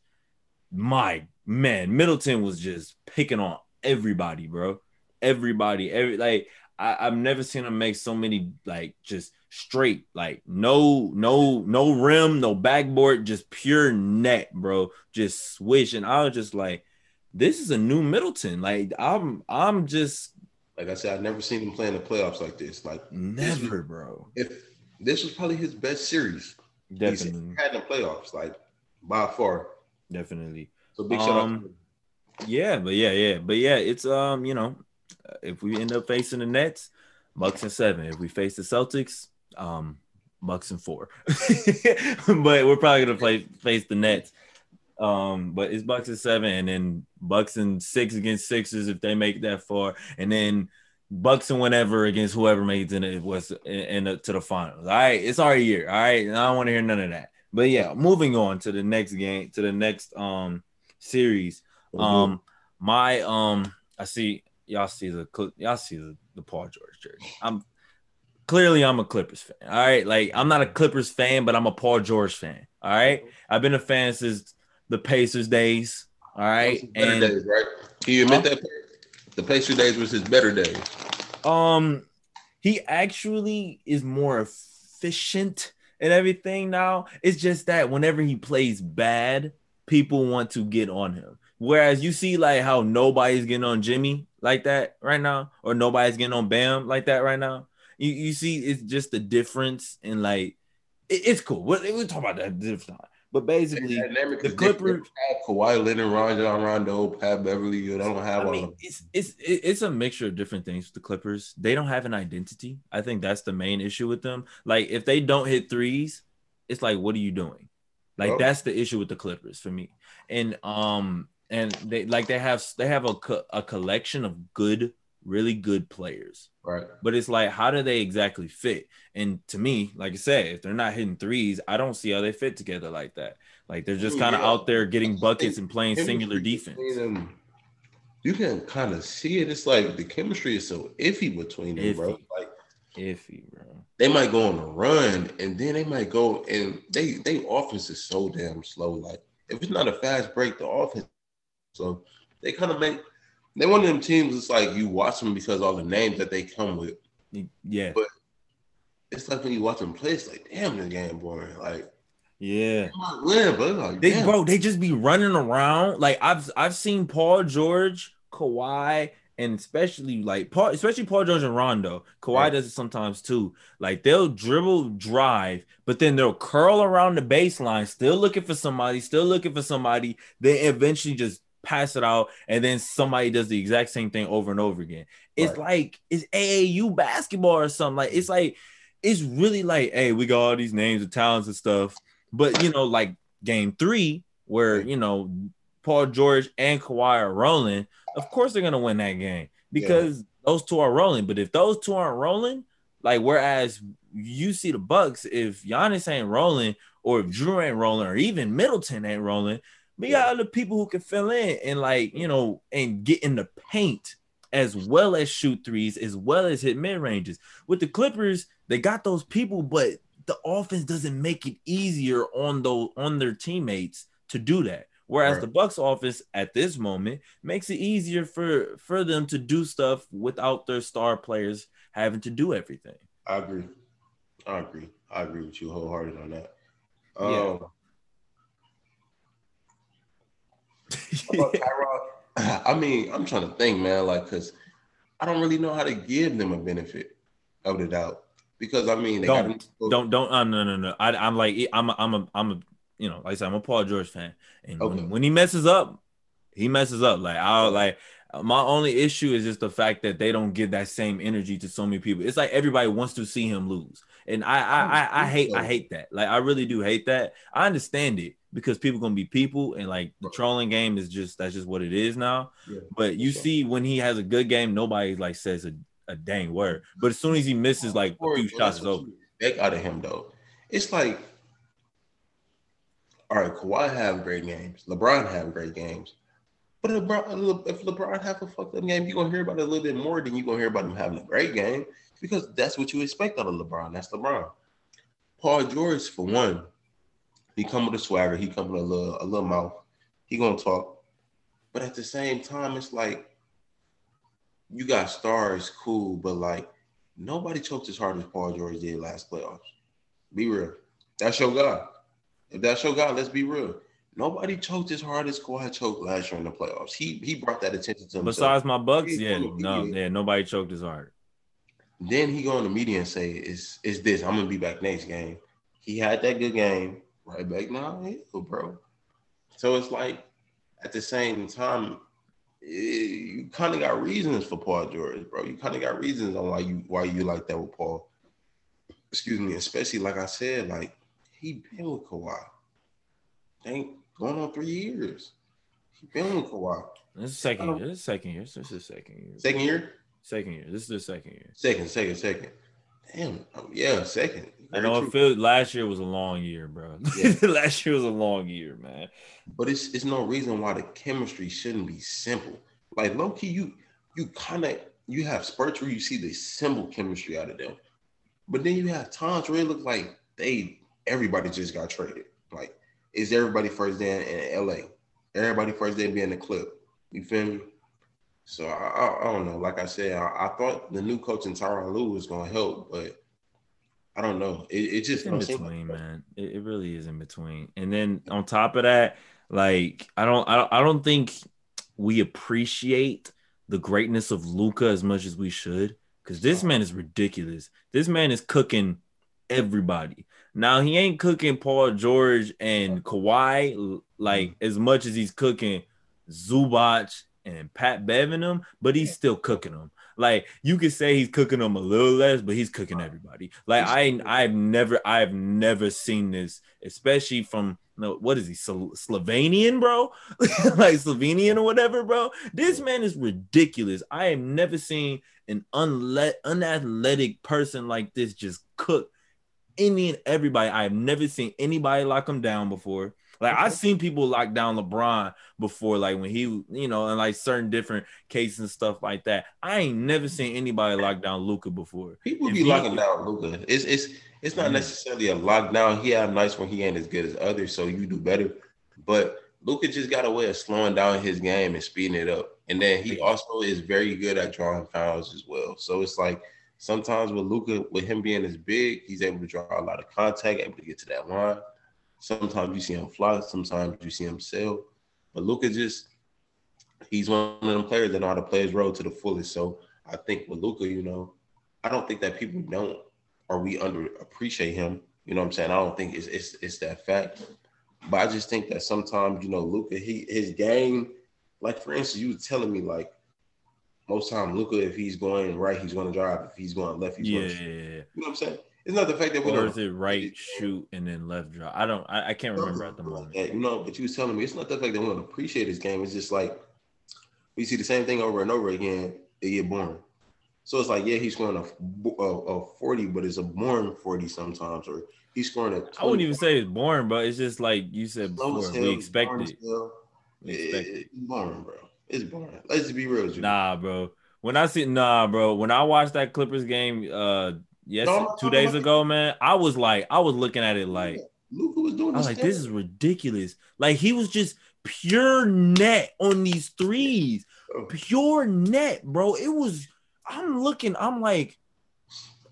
my man, Middleton was just picking on everybody, bro. Everybody, every like I, have never seen him make so many like just straight, like no, no, no rim, no backboard, just pure net, bro. Just swish. And I was just like, this is a new Middleton. Like I'm I'm just like I said, I've never seen him play in the playoffs like this. Like never, was, bro. If this was probably his best series definitely had the playoffs, like by far. Definitely. So big shout um, out. Yeah, but yeah, yeah, but yeah, it's um, you know, if we end up facing the Nets, Bucks and seven. If we face the Celtics, um, Bucks and four. (laughs) but we're probably gonna play face the Nets. Um, but it's Bucks and seven, and then Bucks and six against Sixers if they make that far, and then Bucks and whatever against whoever makes it in was in, in, to the finals. All right, it's our year. All right, and I don't want to hear none of that. But yeah, moving on to the next game, to the next um series. Mm-hmm. Um, my um, I see y'all see the y'all see the, the Paul George jersey. I'm clearly I'm a Clippers fan. All right, like I'm not a Clippers fan, but I'm a Paul George fan. All right, I've been a fan since the Pacers days. All right, and days, right? Can you admit that the Pacers days was his better days? Um, he actually is more efficient and everything now. It's just that whenever he plays bad, people want to get on him. Whereas you see like how nobody's getting on Jimmy like that right now, or nobody's getting on Bam like that right now. You, you see, it's just the difference in like it, it's cool. We'll, we'll talk about that different time. But basically, the Clippers, have Kawhi Leonard, Rajon Rondo, Pat Beverley, you don't have I mean, it's it's it's a mixture of different things. The Clippers, they don't have an identity. I think that's the main issue with them. Like if they don't hit threes, it's like, what are you doing? Like oh. that's the issue with the Clippers for me. And um, and they like they have they have a a collection of good really good players right but it's like how do they exactly fit and to me like i said if they're not hitting threes i don't see how they fit together like that Like they're just kind of yeah. out there getting buckets and playing singular defense. Them, you can kind of see it. It's like the chemistry is so iffy between them, iffy. bro. Like iffy, bro. They might go on a run and then they might go and they they offense is so damn slow. Like if it's not a fast break, the offense. So they kind of make they one of them teams. It's like you watch them because all the names that they come with. Yeah, but it's like when you watch them play, it's like damn, the game boring. Like yeah, win, but like, they bro, they just be running around. Like I've I've seen Paul George, Kawhi, and especially like Paul, especially Paul George and Rondo. Kawhi right. does it sometimes too. Like they'll dribble, drive, but then they'll curl around the baseline, still looking for somebody, still looking for somebody. Then eventually just pass it out, and then somebody does the exact same thing over and over again. It's right. like it's AAU basketball or something. Like it's like it's really like, hey, we got all these names of talents and stuff. But you know, like game three, where you know Paul George and Kawhi are rolling, of course they're gonna win that game because yeah. those two are rolling. But if those two aren't rolling, like whereas you see the Bucks, if Giannis ain't rolling, or if Jrue ain't rolling, or even Middleton ain't rolling, we got other people who can fill in and like you know and get in the paint as well as shoot threes, as well as hit mid ranges. With the Clippers, they got those people, but the offense doesn't make it easier on those on their teammates to do that. Whereas right. the Bucks office at this moment makes it easier for for them to do stuff without their star players having to do everything. I agree. I agree. I agree with you wholeheartedly on that. Um, yeah. (laughs) I mean, I'm trying to think, man, like, cause I don't really know how to give them a benefit of the doubt. Because I mean, don't don't don't uh, no no no. I, I'm like I'm a, I'm a I'm a you know like I said I'm a Paul George fan, and okay. when, when he messes up, he messes up. Like I like my only issue is just the fact that they don't give that same energy to so many people. It's like everybody wants to see him lose, and I I I, I hate I hate that. Like I really do hate that. I understand it because people gonna be people, and like the trolling game is just that's just what it is now. Yeah, but you sure. see when he has a good game, nobody like says a a dang word. But as soon as he misses like a few shots, it's over. Back out of him though. It's like, all right, Kawhi have great games. LeBron have great games. But if LeBron, if LeBron have a fucked up game, you're gonna hear about it a little bit more than you're gonna hear about him having a great game because that's what you expect out of LeBron. That's LeBron. Paul George, for one, he come with a swagger. He come with a little a little mouth. He gonna talk. But at the same time, it's like you got stars, cool, but like nobody choked as hard as Paul George did last playoffs. Be real. That's your guy. If that's your guy, let's be real. Nobody choked as hard as Kawhi choked last year in the playoffs. He he brought that attention to himself. Besides my Bucks, yeah, no, yeah, nobody choked as hard. Then he go on the media and say, "Is is this? I'm gonna be back next game." He had that good game, right back now, bro. So it's like at the same time, you kind of got reasons for Paul George, bro. You kind of got reasons on why you why you like that with Paul. Excuse me, especially like I said, like he been with Kawhi. Ain't going on three years. He been with Kawhi. This is second year. This is second year. This is second year. Second year. Second year. This is the second year. Second, second, second. Damn. Um, yeah, second. I know true. it feels last year was a long year, bro. Yeah. (laughs) last year was a long year, man. But it's it's no reason why the chemistry shouldn't be simple. Like low key, you you kind of you have spurts where you see the simple chemistry out of them, but then you have times where it looks like they everybody just got traded. Like is everybody first day in LA? Everybody first day being the clip. You feel me? So I, I, I, don't know. Like I said, I, I thought the new coach in Tyronn Lue was going to help, but I don't know. It, it just in between, like man. It, it, really is in between. And then on top of that, like I don't, I don't, I don't think we appreciate the greatness of Luka as much as we should. Because this man is ridiculous. This man is cooking everybody. Now he ain't cooking Paul George and Kawhi like mm. as much as he's cooking Zubac and Pat Bevan but he's still cooking them. Like you could say he's cooking them a little less, but he's cooking everybody. Like I, I've never, I've never seen this, especially from no, what is he, Slovenian, bro? (laughs) like Slovenian or whatever, bro. This man is ridiculous. I have never seen an unle- unathletic person like this just cook any and everybody. I have never seen anybody lock him down before. Like I've seen people lock down LeBron before, like when he, you know, and like certain different cases and stuff like that. I ain't never seen anybody lock down Luka before. People be he, locking down Luka. It's it's it's not mm-hmm. necessarily a lockdown. He had nights when he ain't as good as others, so you do better. But Luka just got a way of slowing down his game and speeding it up. And then he also is very good at drawing fouls as well. So it's like sometimes with Luka, with him being as big, he's able to draw a lot of contact, able to get to that line. Sometimes you see him fly, sometimes you see him sail. But Luka just he's one of them players that know how to play his role to the fullest. So I think with Luka, you know, I don't think that people don't or we under appreciate him. You know what I'm saying? I don't think it's it's it's that fact. But I just think that sometimes, you know, Luka, he his game, like for instance, you were telling me like most time Luka, if he's going right, he's going to drive. If he's going left, he's yeah, going to. You know what I'm saying? It's not the fact that we or is it right shoot and then left drive? I don't. I, I can't remember at the moment. That, you know, but you was telling me it's not the fact that we don't appreciate his game. It's just like we see the same thing over and over again. It get boring. So it's like, yeah, he's scoring a, a, a 40, but it's a boring 40 sometimes, or he's scoring a. 20. I wouldn't even say it's boring, but it's just like you said before, we expect it. We expect it. It's boring, bro. It's boring. Let's be real. Nah, bro. When I see nah, bro. When I watched that Clippers game, uh, yes, no, two days ago, man, I was like, I was looking at it like, Luka was doing. I was like, this is ridiculous. Like he was just pure net on these threes, oh. pure net, bro. It was I'm looking, I'm like,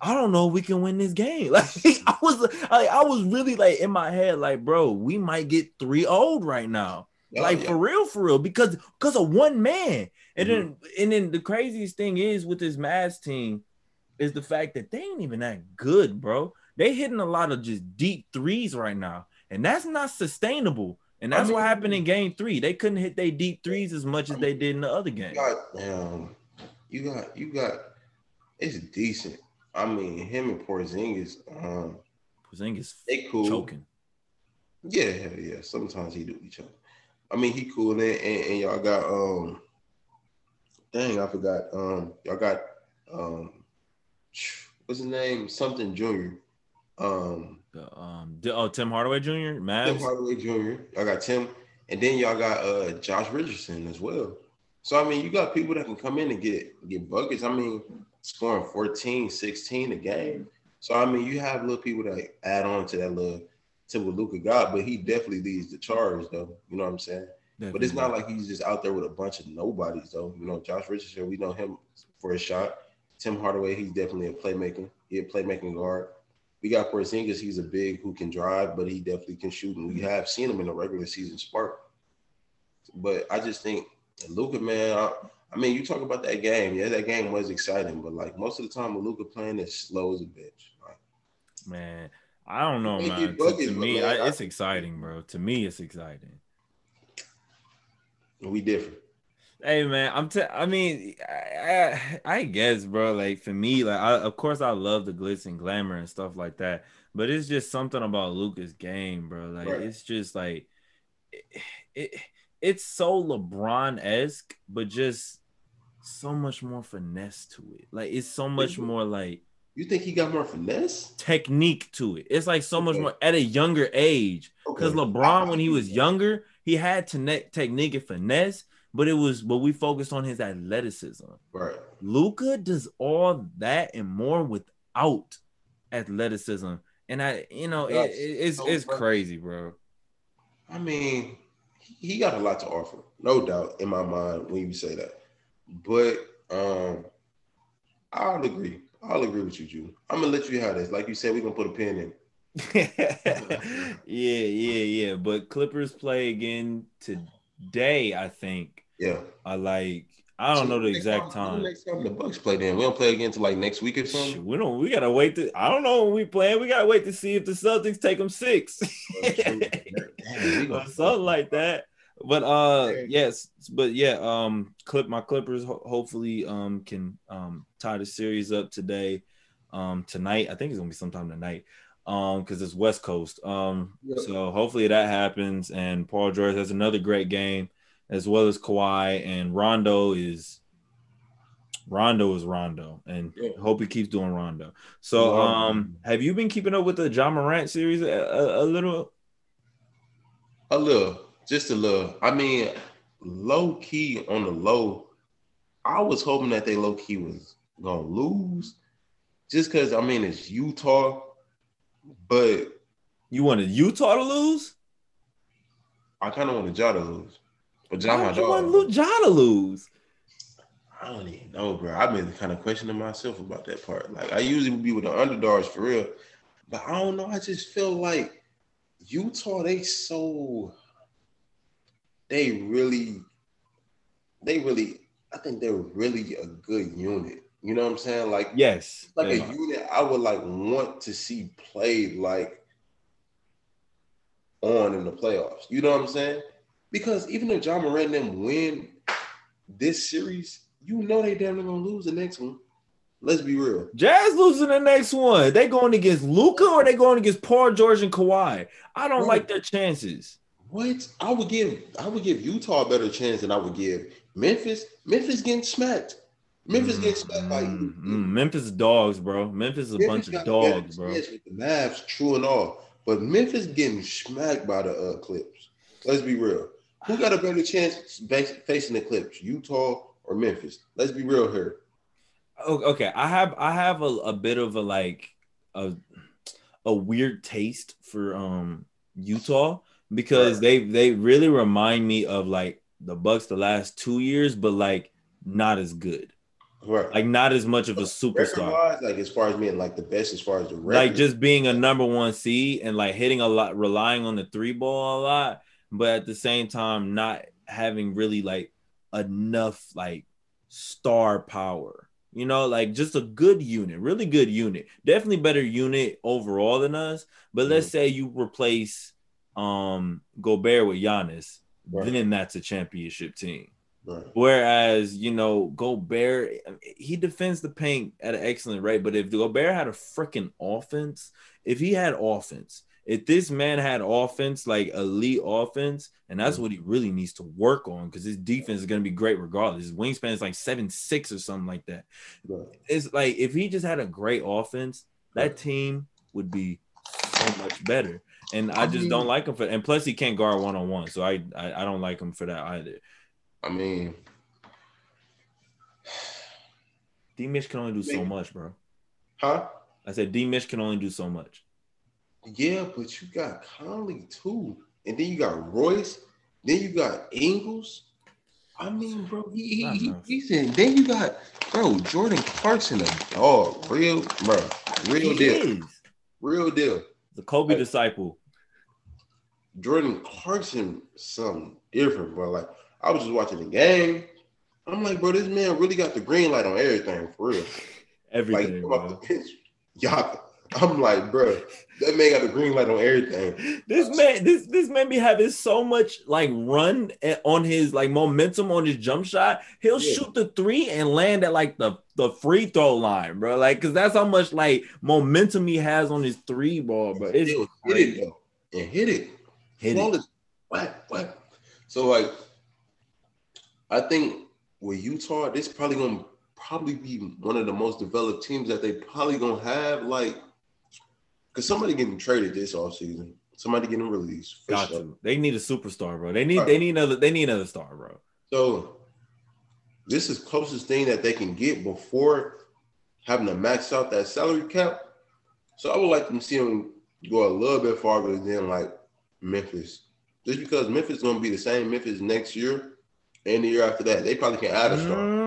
I don't know we can win this game. (laughs) Like I was like I was really like in my head, like, bro, we might get three old right now. Oh, like yeah. for real, for real, because because of one man. And mm-hmm. then and then the craziest thing is with this Mavs team is the fact that they ain't even that good, bro. They hitting a lot of just deep threes right now, and that's not sustainable. And that's I mean, what happened in game three. They couldn't hit their deep threes as much as they did in the other game. God damn you got you got it's decent. I mean, him and Porzingis, um, Porzingis, they cool. Choking. Yeah, yeah. Sometimes he do each other. I mean, he cool and, and, and y'all got um, dang, I forgot. Um, y'all got um, what's his name? Something Junior. Um, the, um, oh, Tim Hardaway Jr. Mavs. Tim Hardaway Jr. Y'all got Tim, and then y'all got uh Josh Richardson as well. So I mean, you got people that can come in and get get buckets. I mean, scoring 14, 16 a game. So I mean, you have little people that add on to that little to what Luka got, but he definitely leads the charge though. You know what I'm saying? Definitely. But it's not like he's just out there with a bunch of nobodies though. You know, Josh Richardson, we know him for a shot. Tim Hardaway, he's definitely a playmaker. He a playmaking guard. We got Porzingis, he's a big who can drive, but he definitely can shoot, and we have seen him in the regular season spark. But I just think Luka, man, I, I, mean, you talk about that game. Yeah, that game was exciting, but like most of the time with Luka playing, it's slow as a bitch. Like, man, I don't know, man. Buckets, to, to me, man, I, it's exciting, bro. To me, it's exciting. We different. Hey man, I'm. T- I mean, I, I, guess, bro. Like for me, like I, of course, I love the glitz and glamour and stuff like that. But it's just something about Luka's game, bro. Like right. it's just like it, it it's so LeBron esque, but just so much more finesse to it. Like it's so much more like. You think he got more finesse? Technique to it. It's like so okay. much more at a younger age. Because okay. LeBron, when he was younger, he had to technique and finesse, but it was but we focused on his athleticism. Right. Luka does all that and more without athleticism. And I, you know, it, it's it's crazy, bro. I mean, he got a lot to offer, no doubt in my mind when you say that. But um, I'll agree. I'll agree with you, Drew. I'm gonna let you have this. Like you said, we're gonna put a pin in. (laughs) yeah, yeah, yeah. But Clippers play again today, I think. Yeah. I like I don't so know the exact time. Next time the Bucks play then. We don't play again until like next week or something. We don't we gotta wait to I don't know when we play. We gotta wait to see if the Celtics take them six. (laughs) or something like that. But uh yes, but yeah, um clip my clippers ho- hopefully um can um tie the series up today. Um tonight. I think it's gonna be sometime tonight. Um, because it's West Coast. Um, yep. so hopefully that happens and Paul George has another great game as well as Kawhi and Rondo is Rondo is Rondo, and yeah. hope he keeps doing Rondo. So, um, have you been keeping up with the Ja Morant series a, a, a little? A little, just a little. I mean, low key on the low. I was hoping that they low key was gonna lose, just because I mean it's Utah, but you wanted Utah to lose. I kind of wanted Ja to lose, but John, Why my dog. want Ja to lose? I don't even know, bro. I've been kind of questioning myself about that part. Like I usually would be with the underdogs for real, but I don't know. I just feel like Utah, they so they really, they really. I think they're really a good unit. You know what I'm saying? Like Yes. like a are. unit I would like want to see played like on in the playoffs. You know what I'm saying? Because even if Ja Morant them win this series, you know they damn near gonna lose the next one. Let's be real. Jazz losing the next one. They going against Luka or they going against Paul George and Kawhi. I don't like their chances. What? I would give I would give Utah a better chance than I would give Memphis. Memphis getting smacked. Memphis getting smacked by Mm, mm, Memphis dogs, bro. Memphis is a bunch of got a better dogs, bro. With the Mavs, true and all, but Memphis getting smacked by the uh, Clips. Let's be real. Who got a better chance facing the Clips, Utah or Memphis? Let's be real here. Okay, I have I have a, a bit of a like a a weird taste for um Utah because they they really remind me of like the Bucks the last two years, but like not as good, Right. like not as much of a superstar. Like as far as being like the best, as far as the record, like just being a number one seed and like hitting a lot, relying on the three ball a lot, but at the same time not having really like enough like star power. You know, like just a good unit, really good unit. Definitely better unit overall than us. But let's say you replace um Gobert with Giannis, Right. then that's a championship team. Right. Whereas, you know, Gobert, he defends the paint at an excellent rate. But if Gobert had a freaking offense, if he had offense, if this man had offense, like elite offense, and that's what he really needs to work on because his defense is going to be great regardless. His wingspan is like seven six or something like that. Right. It's like if he just had a great offense, that team would be so much better. And I I just mean- don't like him for, and plus he can't guard one on one, so I, I I don't like him for that either. I mean, D Mitch can only do so much, bro. huh? I said D Mitch can only do so much. Yeah, but you got Conley too, and then you got Royce, then you got Ingles. I mean, bro, he, he, he he's in. Then you got bro Jordan Clarkson, a dog, real bro, real He deal, is real deal. the Kobe Hey. disciple. Jordan Clarkson, something different, bro. Like I was just watching the game. I'm like, bro, this man really got the green light on everything for real. Everything, come off bro. the bench, y'all. I'm like, bro, that man got the green light on everything. This man, this this man be having so much like run on his like momentum on his jump shot. He'll Yeah. shoot the three and land at like the the free throw line, bro. Like, cause that's how much like momentum he has on his three ball, bro. It's hit it though, and hit it. Hit it. Flawless. What? What? So like, I think with Utah, this probably gonna probably be one of the most developed teams that they probably gonna have. Like, cause somebody getting traded this offseason. Somebody getting released. for Got sure. to. They need a superstar, bro. They need Right. they need another they need another star, bro. So this is closest thing that they can get before having to max out that salary cap. So I would like to see them go a little bit farther than like Memphis. Just because Memphis is gonna be the same Memphis next year and the year after that. They probably can add a star. Mm,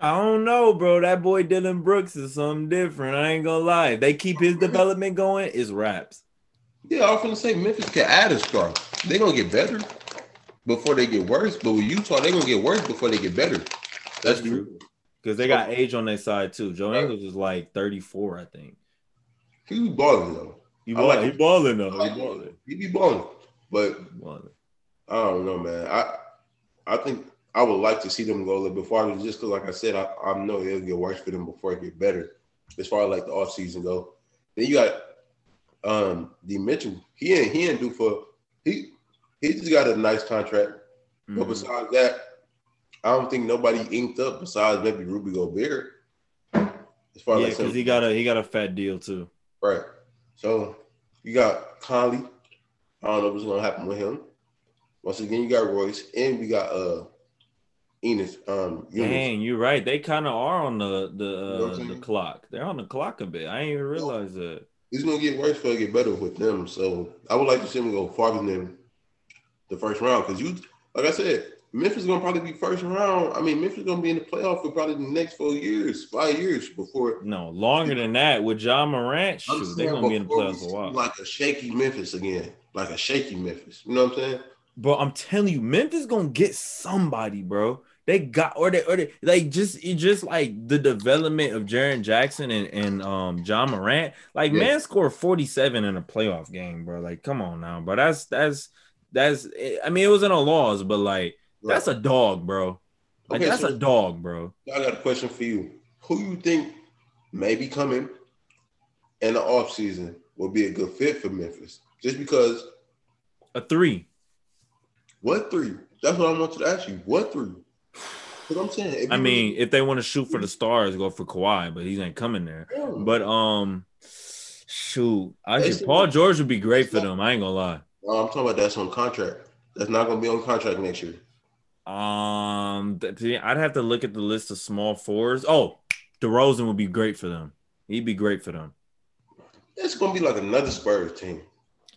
I don't know, bro. That boy Dillon Brooks is something different. I ain't gonna lie. If they keep his development going, it's raps. Yeah, I was gonna say Memphis can add a star. They're gonna get better before they get worse. But with Utah, they're gonna get worse before they get better. That's true. Mm-hmm. Because they got age on their side too. Joe Right. Ingles is like 34, I think. He be balling though. He ball, like he balling though. like He balling. He be balling. But balling. I don't know, man. I I think I would like to see them go a little bit farther, just because, like I said, I, I know it'll get worse for them before it get better. As far as like the off season go, then you got um D Mitchell. He ain't he ain't do for he he just got a nice contract. But Mhm. besides that, I don't think nobody inked up besides maybe Rudy Gobert. As far Yeah, like because he got a he got a fat deal too. right. So you got Conley. I don't know what's gonna happen with him. Once again, you got Royce, and we got uh Enes. Um. Dang, you're right. They kind of are on the the You know uh, the clock. They're on the clock a bit. I didn't even realize that. It's gonna get worse before it get better with them. So I would like to see them go farther than the first round because you, like I said, Memphis is gonna probably be first round. I mean, Memphis is gonna be in the playoff for probably the next four years, five years before. No, longer than that with Ja Morant. Shoot, they're gonna be in the playoffs a while. Like a shaky Memphis again, like a shaky Memphis. You know what I'm saying? Bro, I'm telling you, Memphis gonna get somebody, bro. They got or they or they like just it just like the development of Jaren Jackson and, and um Ja Morant. Like Yeah. man scored 47 in a playoff game, bro. Like, come on now, bro. That's that's that's I mean, it wasn't a loss, but like that's a dog, bro. Like Okay, that's so- a dog, bro. I got a question for you. Who you think may be coming in the offseason will be a good fit for Memphis? Just because A three. what three? That's what I want to ask you. What three? Because I'm saying, I mean, if they want to shoot for the stars, go for Kawhi, but he ain't coming there. really- But um, shoot, I just Paul George would be great for them. I ain't gonna lie. No, I'm talking about that's on contract. That's not to be on contract next year. Um, I'd have to look at the list of small fours. Oh, DeRozan would be great for them. He'd be great for them. It's to be like another Spurs team.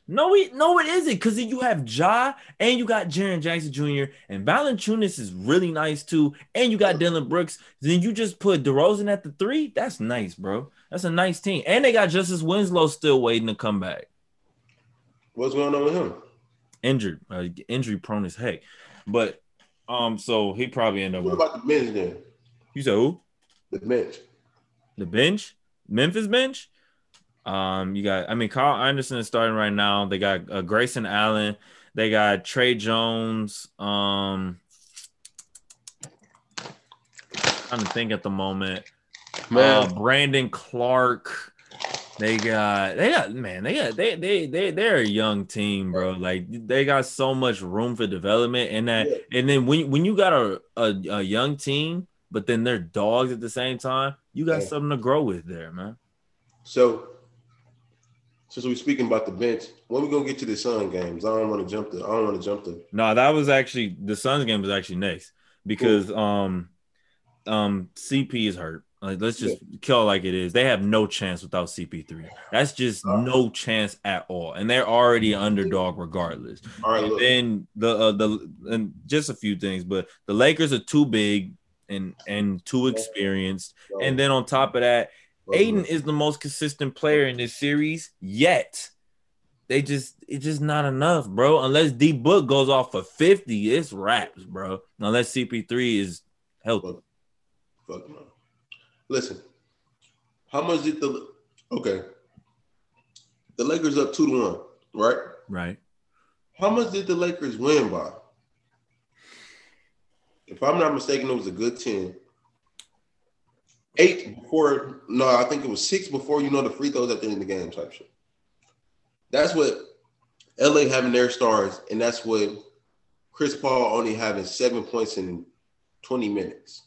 No, it, no, it isn't because you have Ja and you got Jaren Jackson Jr. and Valanciunas is really nice too, and you got Dillon Brooks. Then you just put DeRozan at the three. That's nice, bro. That's a nice team, and they got Justice Winslow still waiting to come back. What's going on with him? Injured, uh, injury prone as heck. But um, so he probably end up. What about the bench then? you said who? The bench. The bench, Memphis bench. Um, you got. I mean, Carl Anderson is starting right now. They got uh, Grayson Allen. They got Trey Jones. Um, trying to think at the moment. Man, Uh, Brandon Clarke. They got. They got. Man, they got. They they they they're a young team, bro. Like they got so much room for development, and that. Yeah. And then when when you got a a, a young team, but then they're dogs at the same time, you got Yeah. something to grow with there, man. so since we're speaking about the bench, when we gonna get to the Sun games? I don't want to jump the. I don't want to jump the. No, that was actually the Suns game was actually next because um um CP is hurt. Like let's just kill it like it is. They have no chance without CP3. That's just Uh. no chance at all. And they're already underdog regardless. All right, And look. then the uh, the and just a few things, but the Lakers are too big and and too experienced. And then on top of that, Ayton is the most consistent player in this series yet. They just it's just not enough, bro. Unless D Book goes off for 50, it's wraps, bro. Unless CP3 is healthy. Fuck no. Listen, how much did the okay? The Lakers up two to one, right? Right. How much did the Lakers win by? If I'm not mistaken, it was a good 10. Eight before, no, I think it was six before you know the free throws at the end of the game type shit. That's what LA having their stars, and that's what Chris Paul only having seven points in 20 minutes.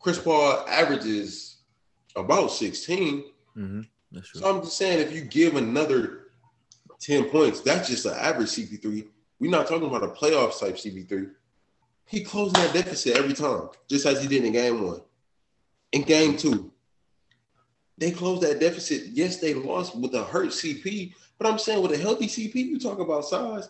Chris Paul averages about 16. Mm-hmm. So I'm just saying, if you give another 10 points, that's just an average CP3. We're not talking about a playoff type CP3. He closing that deficit every time, just as he did in game one. In game two, they closed that deficit. Yes, they lost with a hurt CP, but I'm saying with a healthy CP, you talk about size.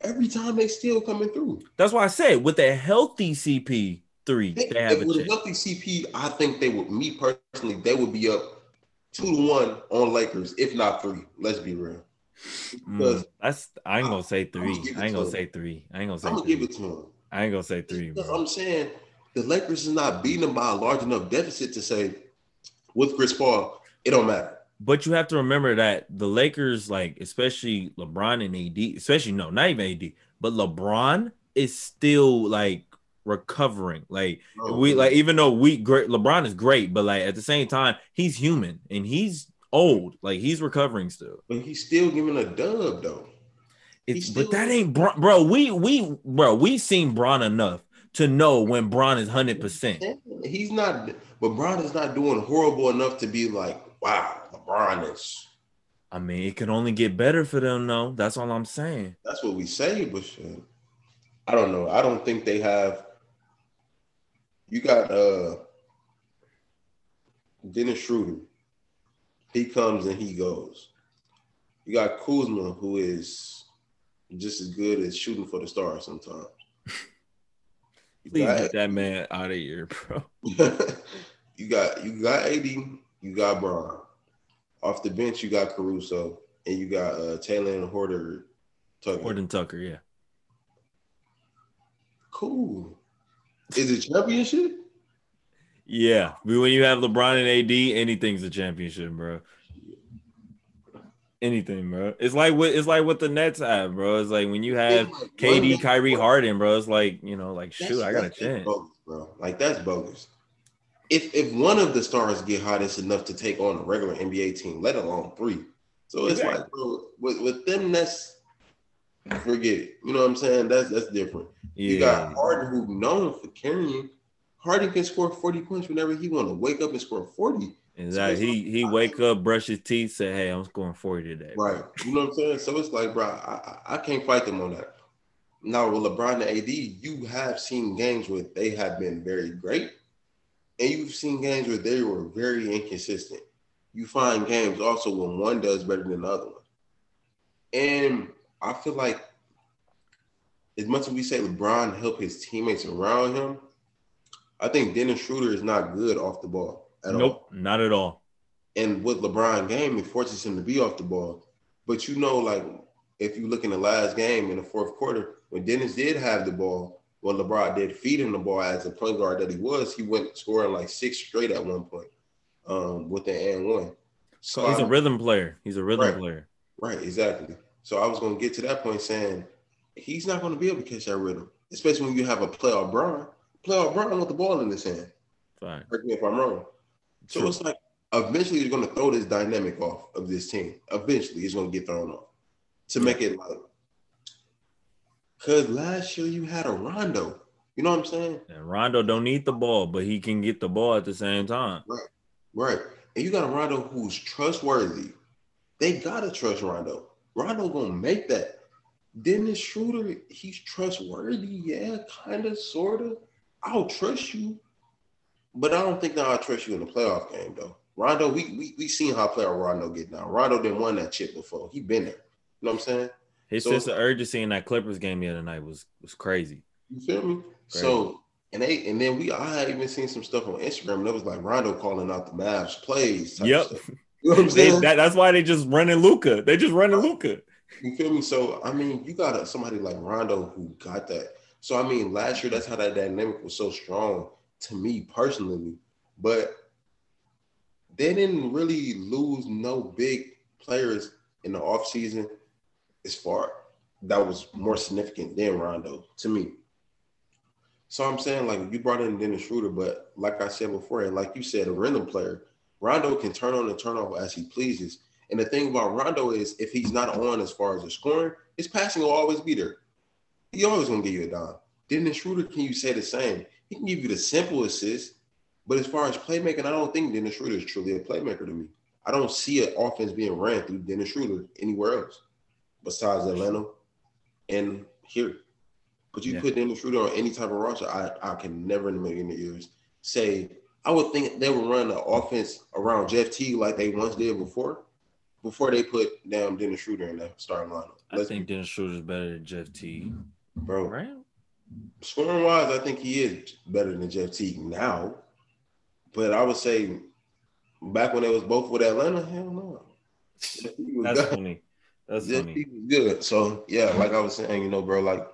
Every time they still coming through. That's why I said with a healthy CP3, They, they have a with a healthy CP, I think they would. Me personally, they would be up two to one on Lakers, if not three. Let's be real. Mm, that's I ain't gonna say three. I'ma give it I ain't gonna say three. I ain't gonna say I'm gonna three. give it to him. I ain't gonna say three. I'm saying the Lakers is not beating them by a large enough deficit to say with Chris Paul, it don't matter. But you have to remember that the Lakers, like especially LeBron and AD, especially no, not even AD, but LeBron is still like recovering. Like oh, we like even though we great LeBron is great, but like at the same time, he's human and he's old. Like he's recovering still. but he's still giving a dub though. It's He's but that ain't Bron, bro. We we bro, we seen Bron enough to know when Bron is hundred percent. He's not, but Bron is not doing horrible enough to be like, wow, LeBron is. I mean, it can only get better for them, though. That's all I'm saying. That's what we say, but shit. I don't know. I don't think they have. You got uh Dennis Schroeder. He comes and he goes. You got Kuzma, who is just as good as shooting for the stars sometimes. Please got, get that man out of here, bro. (laughs) you got you got AD, you got Bron. Off the bench, you got Caruso, and you got uh, Taylor and Horter Tucker. Horton Tucker, yeah. Cool. Is it championship? Yeah, when you have LeBron and AD, anything's a championship, bro. Anything, bro. It's like what it's like what the Nets have, bro. It's like when you have like, KD, Kyrie, Harden, bro. It's like you know, like shoot, I got a chance, bogus, bro. Like that's bogus. If if one of the stars get hot, it's enough to take on a regular NBA team, let alone three. So it's exactly. like, bro, with, with them, that's forget it. You know what I'm saying? That's that's different. Yeah. You got Harden, who known for carrying. Harden can score 40 points whenever he want to wake up and score 40. Exactly. He he wake up, brush his teeth, say, "Hey, I'm scoring 40 today." Right. You know what I'm saying? So it's like, bro, I, I can't fight them on that. Now with LeBron and AD, you have seen games where they have been very great, and you've seen games where they were very inconsistent. You find games also when one does better than the other one, and I feel like as much as we say LeBron helped his teammates around him, I think Dennis Schroeder is not good off the ball at nope, all. not at all. And with LeBron game, it forces him to be off the ball. But you know, like if you look in the last game in the fourth quarter, when Dennis did have the ball, when LeBron did feed him the ball as a point guard that he was, he went scoring like six straight at one point um, with the and one. So he's a rhythm player. He's a rhythm right, player. Right, exactly. So I was going to get to that point saying he's not going to be able to catch that rhythm, especially when you have a playoff Bron. Playoff Bron with the ball in his hand. Fine. Correct me if I'm wrong. So True. it's like eventually he's going to throw this dynamic off of this team. Eventually he's going to get thrown off to make it like. Because last year you had a Rondo. You know what I'm saying? And Rondo don't need the ball, but he can get the ball at the same time. Right. Right. And you got a Rondo who's trustworthy. They gotta trust Rondo. Rondo gonna make that. Dennis Schroeder, he's trustworthy. Yeah, kind of, sort of. I'll trust you, but I don't think that I'll trust you in the playoff game though. Rondo, we we we seen how player Rondo get down. Rondo didn't won that chip before. He been there. You know what I'm saying? His so, sense of urgency in that Clippers game the other night was was crazy. You feel me? Crazy. So and they and then we I had even seen some stuff on Instagram that was like Rondo calling out the Mavs plays. Yep. You know what I'm (laughs) saying? That, that's why they just running Luka. They just running Luka. You feel me? So I mean, you got a, somebody like Rondo who got that. So I mean, last year that's how that dynamic was so strong to me personally. But they didn't really lose no big players in the offseason as far that was more significant than Rondo to me. So I'm saying like you brought in Dennis Schroeder, but like I said before, and like you said, a random player, Rondo can turn on and turn off as he pleases. And the thing about Rondo is if he's not on as far as the scoring, his passing will always be there. He always gonna give you a dime. Dennis Schroeder, can you say the same? He can give you the simple assist, but as far as playmaking, I don't think Dennis Schroeder is truly a playmaker to me. I don't see an offense being ran through Dennis Schroeder anywhere else besides Atlanta and here. But you yeah. put Dennis Schroeder on any type of roster, I, I can never in a million years say I would think they would run the offense around Jeff Teague like they once did before, before they put down Dennis Schroeder in the starting lineup. Let's I think Dennis Schroeder is better than Jeff Teague, bro. Right? Scoring wise, I think he is better than Jeff Teague now. But I would say back when they was both with Atlanta, hell no. That's good. funny. That's Jeff funny. was good. So yeah, like I was saying, you know, bro, like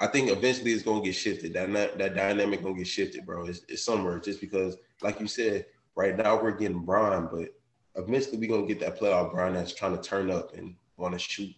I think eventually it's gonna get shifted. That that dynamic gonna get shifted, bro. It's, it's somewhere just because, like you said, right now we're getting Bron, but eventually we're gonna get that playoff Bron that's trying to turn up and want to shoot.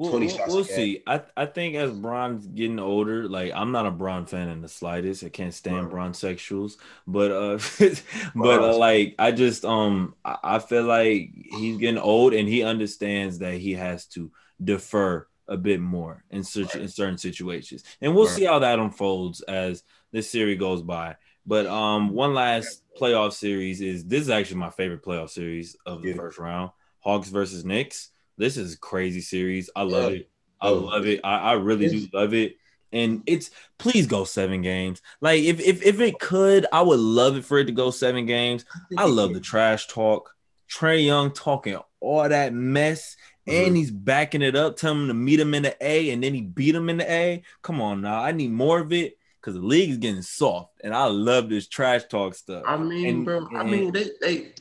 We'll, we'll, we'll see. I I think as Bron's getting older, like I'm not a Bron fan in the slightest. I can't stand right. Bron sexuals, but uh, (laughs) but uh, like I just um I, I feel like he's getting old and he understands that he has to defer a bit more in, such, right. in certain situations. And we'll right. see how that unfolds as this series goes by. But um, one last playoff series is this is actually my favorite playoff series of the yeah. first round. Hawks versus Knicks. This is crazy series. I love yeah. it. I Oh. love it. I, I really do love it. And it's please go seven games. Like if if if it could, I would love it for it to go seven games. I love the trash talk. Trae Young talking all that mess, and mm-hmm. he's backing it up, telling him to meet him in the A, and then he beat him in the A. Come on now, I need more of it because the league is getting soft, and I love this trash talk stuff. I mean, And- bro. I mean, they, they.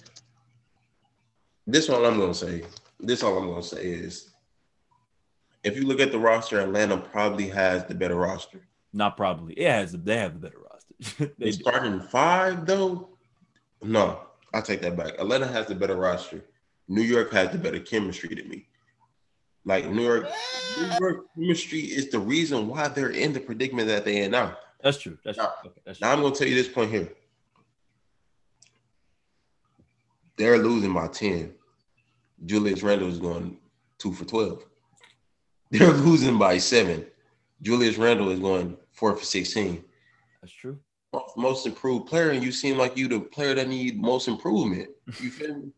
This one I'm gonna say. This all I'm gonna say is, if you look at the roster, Atlanta probably has the better roster. Not probably. It has. They have the better roster. (laughs) they starting five, though, no, I take that back. Atlanta has the better roster. New York has the better chemistry to me. Like New York, New York chemistry is the reason why they're in the predicament that they're in now. That's true. That's true. Okay, that's true. Now I'm gonna tell you this point here. They're losing by 10. Julius Randle is going two for 12. They're losing by seven. Julius Randle is going four for 16. That's true. Most improved player, and you seem like you the player that need most improvement. You (laughs) feel me?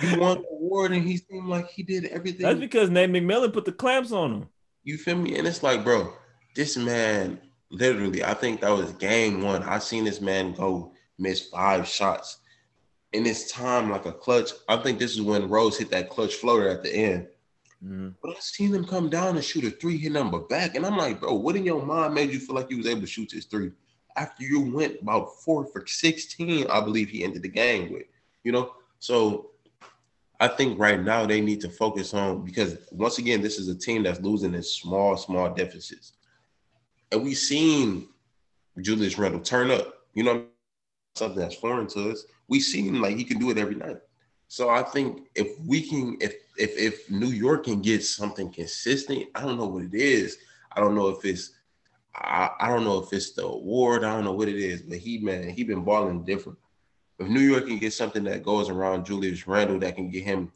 You won the award, and he seemed like he did everything. That's because Nate McMillan put the clamps on him. You feel me? And it's like, bro, this man literally, I think that was game one. I seen this man go miss five shots in this time like a clutch. I think this is when Rose hit that clutch floater at the end. Mhm. But I seen him come down and shoot a three, hit number back. And I'm like, bro, what in your mind made you feel like you was able to shoot this three? After you went about four for 16, I believe he ended the game with, you know? So I think right now they need to focus on because once again, this is a team that's losing in small, small deficits. And we seen Julius Randle turn up, you know, something that's foreign to us. We seen like he can do it every night. So I think if we can, if if if New York can get something consistent, I don't know what it is. I don't know if it's I, I don't know if it's the award. I don't know what it is, but he man, he been balling different. If New York can get something that goes around Julius Randle that can get him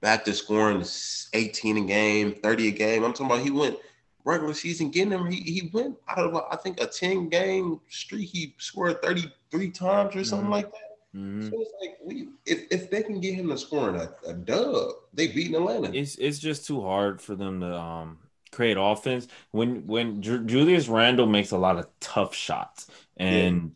back to scoring 18 a game, 30 a game. I'm talking about he went regular season getting him. He, he went out of I think a 10 game streak. He scored 33 times or something Mhm. like that. Mhm. So it's like we if, if they can get him to scoring a, a dub, they beat Atlanta. It's it's just too hard for them to um create offense when when Ju- Julius Randle makes a lot of tough shots and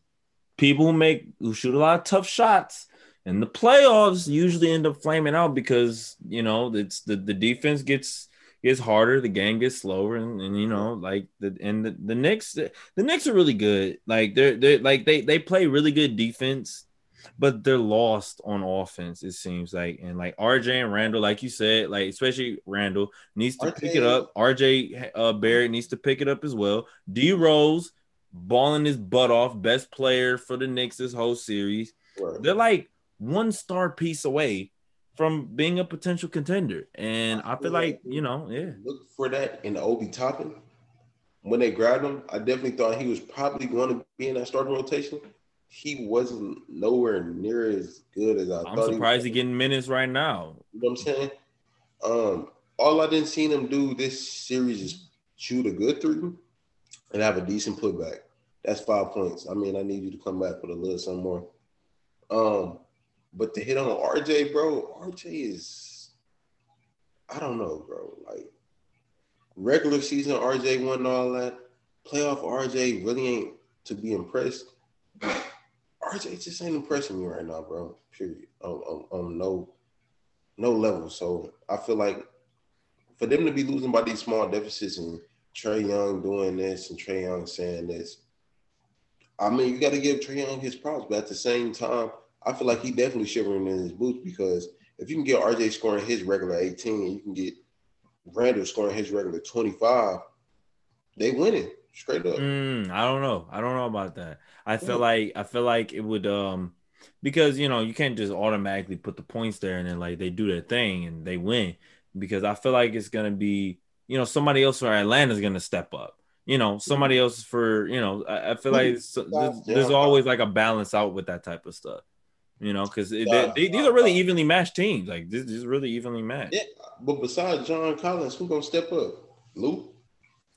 people who make who shoot a lot of tough shots in the playoffs usually end up flaming out because you know it's the the defense gets gets harder the game gets slower and, and you know like the and the, the Knicks the Knicks are really good. Like they're they like they they play really good defense but they're lost on offense it seems like. And like RJ and Randle like you said like especially Randle needs to pick it up. RJ uh, Barrett needs to pick it up as well. D Rose balling his butt off best player for the Knicks this whole series. Right. they're like one star piece away from being a potential contender and I feel like you know yeah Look for that in Obi Toppin. When they grabbed him, I definitely thought he was probably going to be in that starting rotation. He wasn't nowhere near as good as I thought. I'm thought. surprised he he's getting minutes right now You know what I'm saying? Um, all I didn't see him do this series is shoot a good three and have a decent putback. That's five points. I mean, I need you to come back with a little something more. Um, but to hit on RJ, bro, RJ is I don't know, bro. Like regular season RJ won all that. Playoff RJ really ain't to be impressed. RJ just ain't impressing me right now, bro. Period. On, on, on no no level. So I feel like for them to be losing by these small deficits and Trae Young doing this and Trae Young saying this, I mean, you got to give Trae Young his props, but at the same time, I feel like he definitely shivering in his boots because if you can get RJ scoring his regular 18 and you can get Randle scoring his regular 25, they winning straight up. Mm, I don't know. I don't know about that. I feel Yeah. like I feel like it would um because you know you can't just automatically put the points there and then like they do their thing and they win because I feel like it's gonna be you know somebody else for Atlanta's gonna step up. You know somebody else for you know I, I feel like there's, there's always like a balance out with that type of stuff. You know because these are really evenly matched teams. Like this, this is really evenly matched. Yeah, but besides John Collins, who gonna step up? Luke.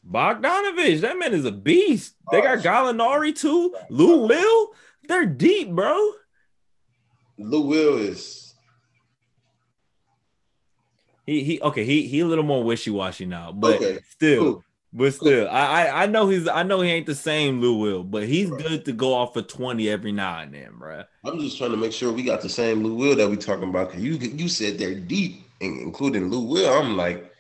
Bogdanovich, that man is a beast. They Oh, got Gallinari too. Lou Will, they're deep, bro. Lou Will is He he okay, he he a little more wishy-washy now, but Okay. still, Cool. But still, I, I know he's I know he ain't the same Lou Will, but he's Right. good to go off for 20 every now and then, bro. I'm just trying to make sure we got the same Lou Will that we talking about. Cause you you said they're deep, including Lou Will. I'm like,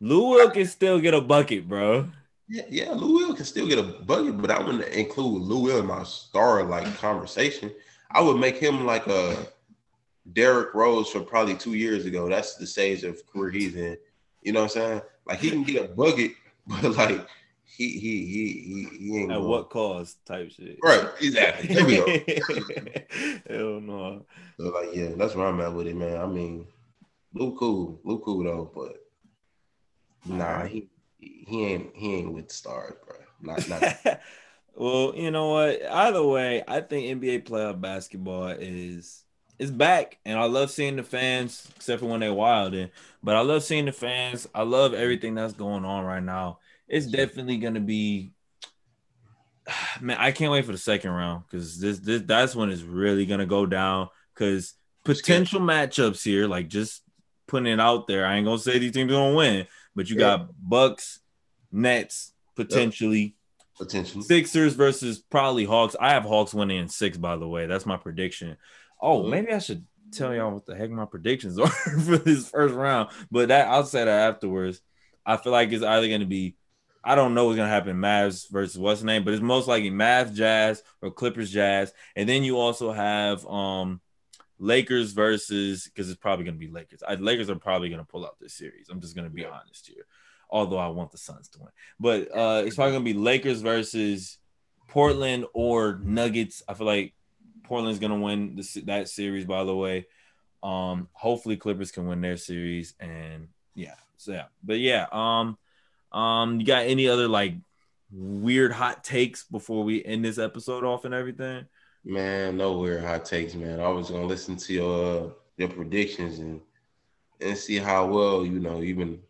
Lou Will can still get a bucket, bro. yeah, yeah, Lou Will can still get a bucket, but I wouldn't include Lou Will in my star like conversation. I would make him like a Derrick Rose from probably two years ago. That's the stage of career he's in. You know what I'm saying? Like he can get a bucket, (laughs) but like he he he he, he ain't At going- what cost type shit. Right, exactly. There we go. (laughs) Hell no. So like, yeah, that's where I'm at with it, man. I mean, Lou cool, Lou cool though, but nah, he he ain't he ain't with the stars, bro. Not not (laughs) well, you know what? Either way, I think NBA playoff basketball is is back, and I love seeing the fans, except for when they're wilding. But I love seeing the fans. I love everything that's going on right now. It's definitely gonna be. (sighs) Man, I can't wait for the second round because this this that's when it's really gonna go down. Because potential matchups here, like just putting it out there, I ain't gonna say these teams gonna win, but you Yeah. got Bucks, Nets potentially. potential. Sixers versus probably Hawks. I have Hawks winning in six, by the way. That's my prediction. Oh, maybe I should tell y'all what the heck my predictions (laughs) are for this first round. But that I'll say that afterwards. I feel like it's either going to be, I don't know what's going to happen, Mavs versus what's the name, but it's most likely Mavs Jazz or Clippers Jazz. And then you also have um Lakers versus because it's probably going to be Lakers. I, Lakers are probably going to pull out this series. I'm just going to be Yeah. honest here. Although I want the Suns to win. But uh, it's probably gonna be Lakers versus Portland or Nuggets. I feel like Portland's gonna win this, that series. By the way, um, hopefully Clippers can win their series. And yeah, so yeah, but yeah, um, um, you got any other like weird hot takes before we end this episode off and everything? Man, no weird hot takes, man. I was gonna listen to your uh, your predictions and and see how well you know you've been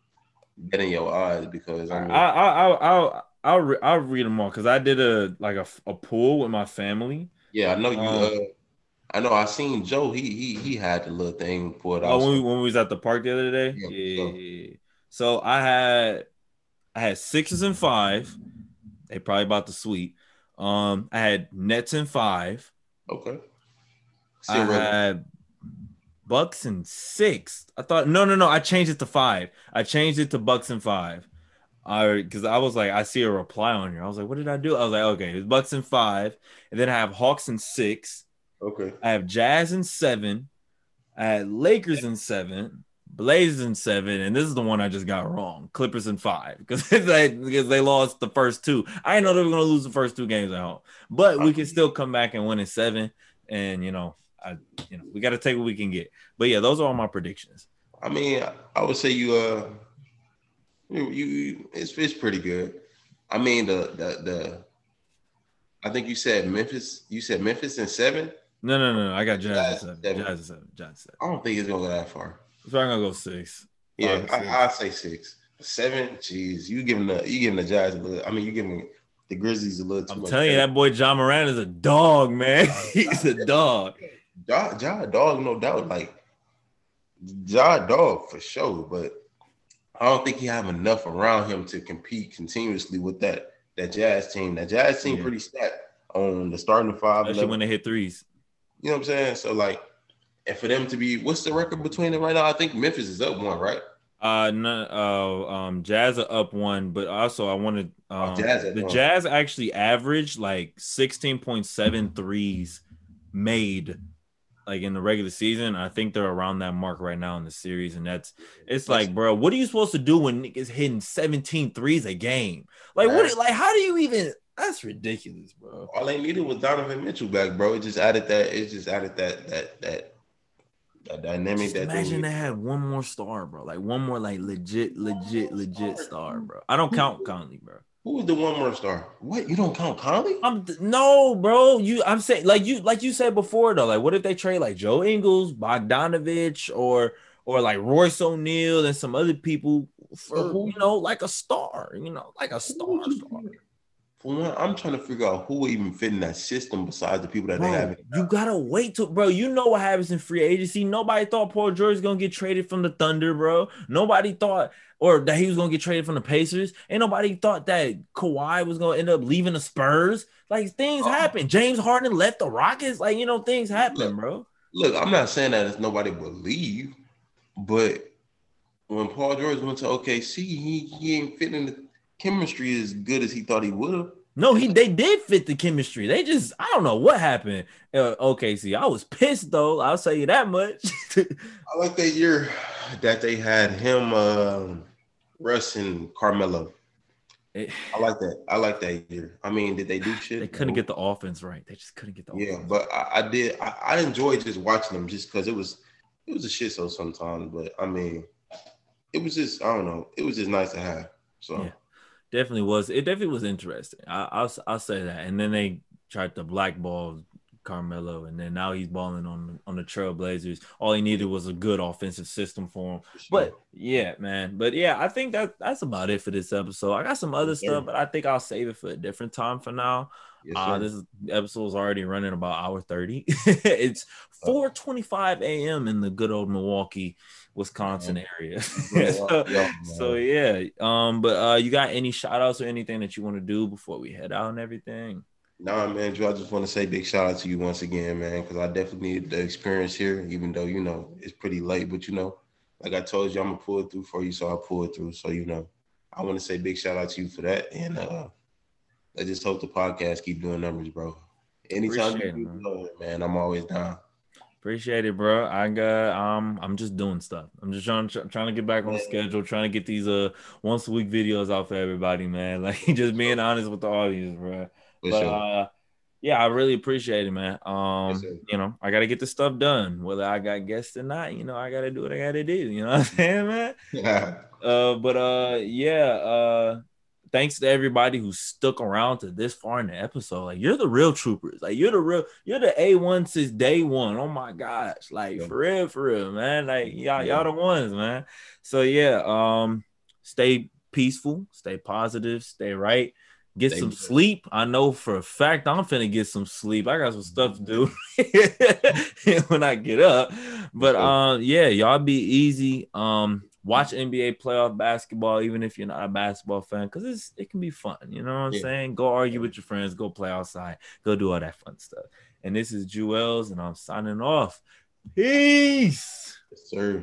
betting your odds because I I mean, I I I'll I'll, re- I'll read them all because I did a like a, a pool with my family. Yeah, I know you. um, uh, I know I seen Joe. He he he had the little thing pulled out. Oh, when we, when we was at the park the other day. Yeah, Yeah. so-. So I had I had sixes and five. They probably about to sweep. Um, I had Nets and five. okay. I had Bucks and six. I thought no, no, no. I changed it to five. I changed it to Bucks and five. I because I was like, I see a reply on here. I was like, what did I do? I was like, okay, it's Bucks and five, and then I have Hawks and six. okay. I have Jazz in seven. I had Lakers in seven, Blazers in seven, and this is the one I just got wrong. Clippers in five because (laughs) they because they lost the first two. I didn't know they were gonna lose the first two games at home, but we can still come back and win in seven. And you know, I you know we got to take what we can get. But yeah, those are all my predictions. I mean, I would say you uh you, you it's it's pretty good. I mean the the the I think you said Memphis. You said Memphis in seven. No, no, no. I got Jazz seven. seven. Jazz seven. Jazz seven. I don't think it's gonna go that far. So I'm gonna go six. Yeah, Five. I, I'd say six, seven. Jeez, you giving the you giving the Jazz a little. I mean, you giving the Grizzlies a little too. I'm much. telling you, that boy Ja Morant is a dog, man. (laughs) He's a dog. Ja, ja dog, no doubt. Like Ja dog for sure, but I don't think he have enough around him to compete continuously with that that Jazz team. That Jazz team Yeah. pretty stacked on the starting five. Especially when they hit threes. You know what I'm saying? So like, and for them to be, what's the record between them right now? I think Memphis is up one, right? Uh, no, uh, um, Jazz are up one, but also I wanted um, Jazz the one. Jazz actually averaged like 16.7 threes made like in the regular season. I think they're around that mark right now in the series, and that's it's like, bro, what are you supposed to do when niggas hitting 17 threes a game? Like, what? Like, how do you even? That's ridiculous, bro. All they needed was Donovan Mitchell back, bro. It just added that. It just added that that that, that dynamic. Just that imagine they they had one more star, bro. Like one more, like legit, legit, legit star, bro. I don't count Conley, bro. Who was the one more star? What you don't count Conley? I'm no, bro. You, I'm saying, like you, like you said before, though. Like, what if they trade like Joe Ingles, Bogdanovich, or or like Royce O'Neale and some other people for who- you know, like a star, you know, like a star. star. For one, I'm trying to figure out who will even fit in that system besides the people that bro, they have. You gotta wait till bro. You know what happens in free agency. Nobody thought Paul George was gonna get traded from the Thunder, bro. Nobody thought or that he was gonna get traded from the Pacers. Ain't nobody thought that Kawhi was gonna end up leaving the Spurs. Like things oh. happen. James Harden left the Rockets. Like you know, things happen, look, bro. Look, I'm not saying that it's nobody believe, but when Paul George went to OKC, he, he ain't fitting the chemistry as good as he thought he would have. No, he they did fit the chemistry. They just I don't know what happened. Uh, OKC, I was pissed though. I'll say you that much. (laughs) I like that year that they had him, uh, Russ, and Carmelo. It, I like that. I like that year. I mean, did they do (sighs) shit? They couldn't no. get the offense right. They just couldn't get the. Yeah, but I, I did. I, I enjoyed just watching them, just because it was it was a shit show sometimes. But I mean, it was just I don't know. It was just nice to have. So. Yeah definitely was. It definitely was interesting. I, will I'll say that. And then they tried to blackball Carmelo, and then now he's balling on on the Trailblazers. All he needed was a good offensive system for him. Sure. But yeah, man. But yeah, I think that that's about it for this episode. I got some other yes, stuff, but I think I'll save it for a different time for now. Yes, uh, this episode is already running about hour 30. (laughs) it's 4:25 a.m. in the good old Milwaukee Wisconsin area. (laughs) so, so, yeah. Um, but uh, you got any shout outs or anything that you want to do before we head out and everything? Nah, man, Drew, I just want to say big shout out to you once again, man, because I definitely need the experience here, even though, you know, it's pretty late. But, you know, like I told you, I'm to pull it through for you, so I pull it through. So, you know, I want to say big shout out to you for that. And uh, I just hope the podcast keep doing numbers, bro. Anytime Appreciate you do it, man, I'm always down. Appreciate it, bro. I got um, I'm just doing stuff. I'm just trying trying to get back on schedule, trying to get these uh once a week videos out for everybody, man. (laughs) Like just being honest with the audience, bro. but sure. uh, yeah, I really appreciate it, man. Um, yes, you know, I got to get the stuff done, whether I got guests or not. You know, I got to do what I got to do. You know what I'm (laughs) saying, man? Yeah. (laughs) Uh, but uh, yeah. Uh, thanks to everybody who stuck around to this far in the episode. Like you're the real troopers. Like you're the real, you're the A1 since day one. Oh my gosh. Like for real, for real, man. Like y'all, y'all the ones, man. So yeah, um, stay peaceful, stay positive, stay right. Get Thank some you. sleep. I know for a fact I'm finna get some sleep. I got some stuff to do (laughs) when I get up. But um, yeah, y'all be easy. Um, watch NBA playoff basketball, even if you're not a basketball fan, because it's it can be fun. You know what I'm yeah. saying? Go argue with your friends, go play outside, go do all that fun stuff. And this is Juelz, and I'm signing off. Peace. Yes, sir.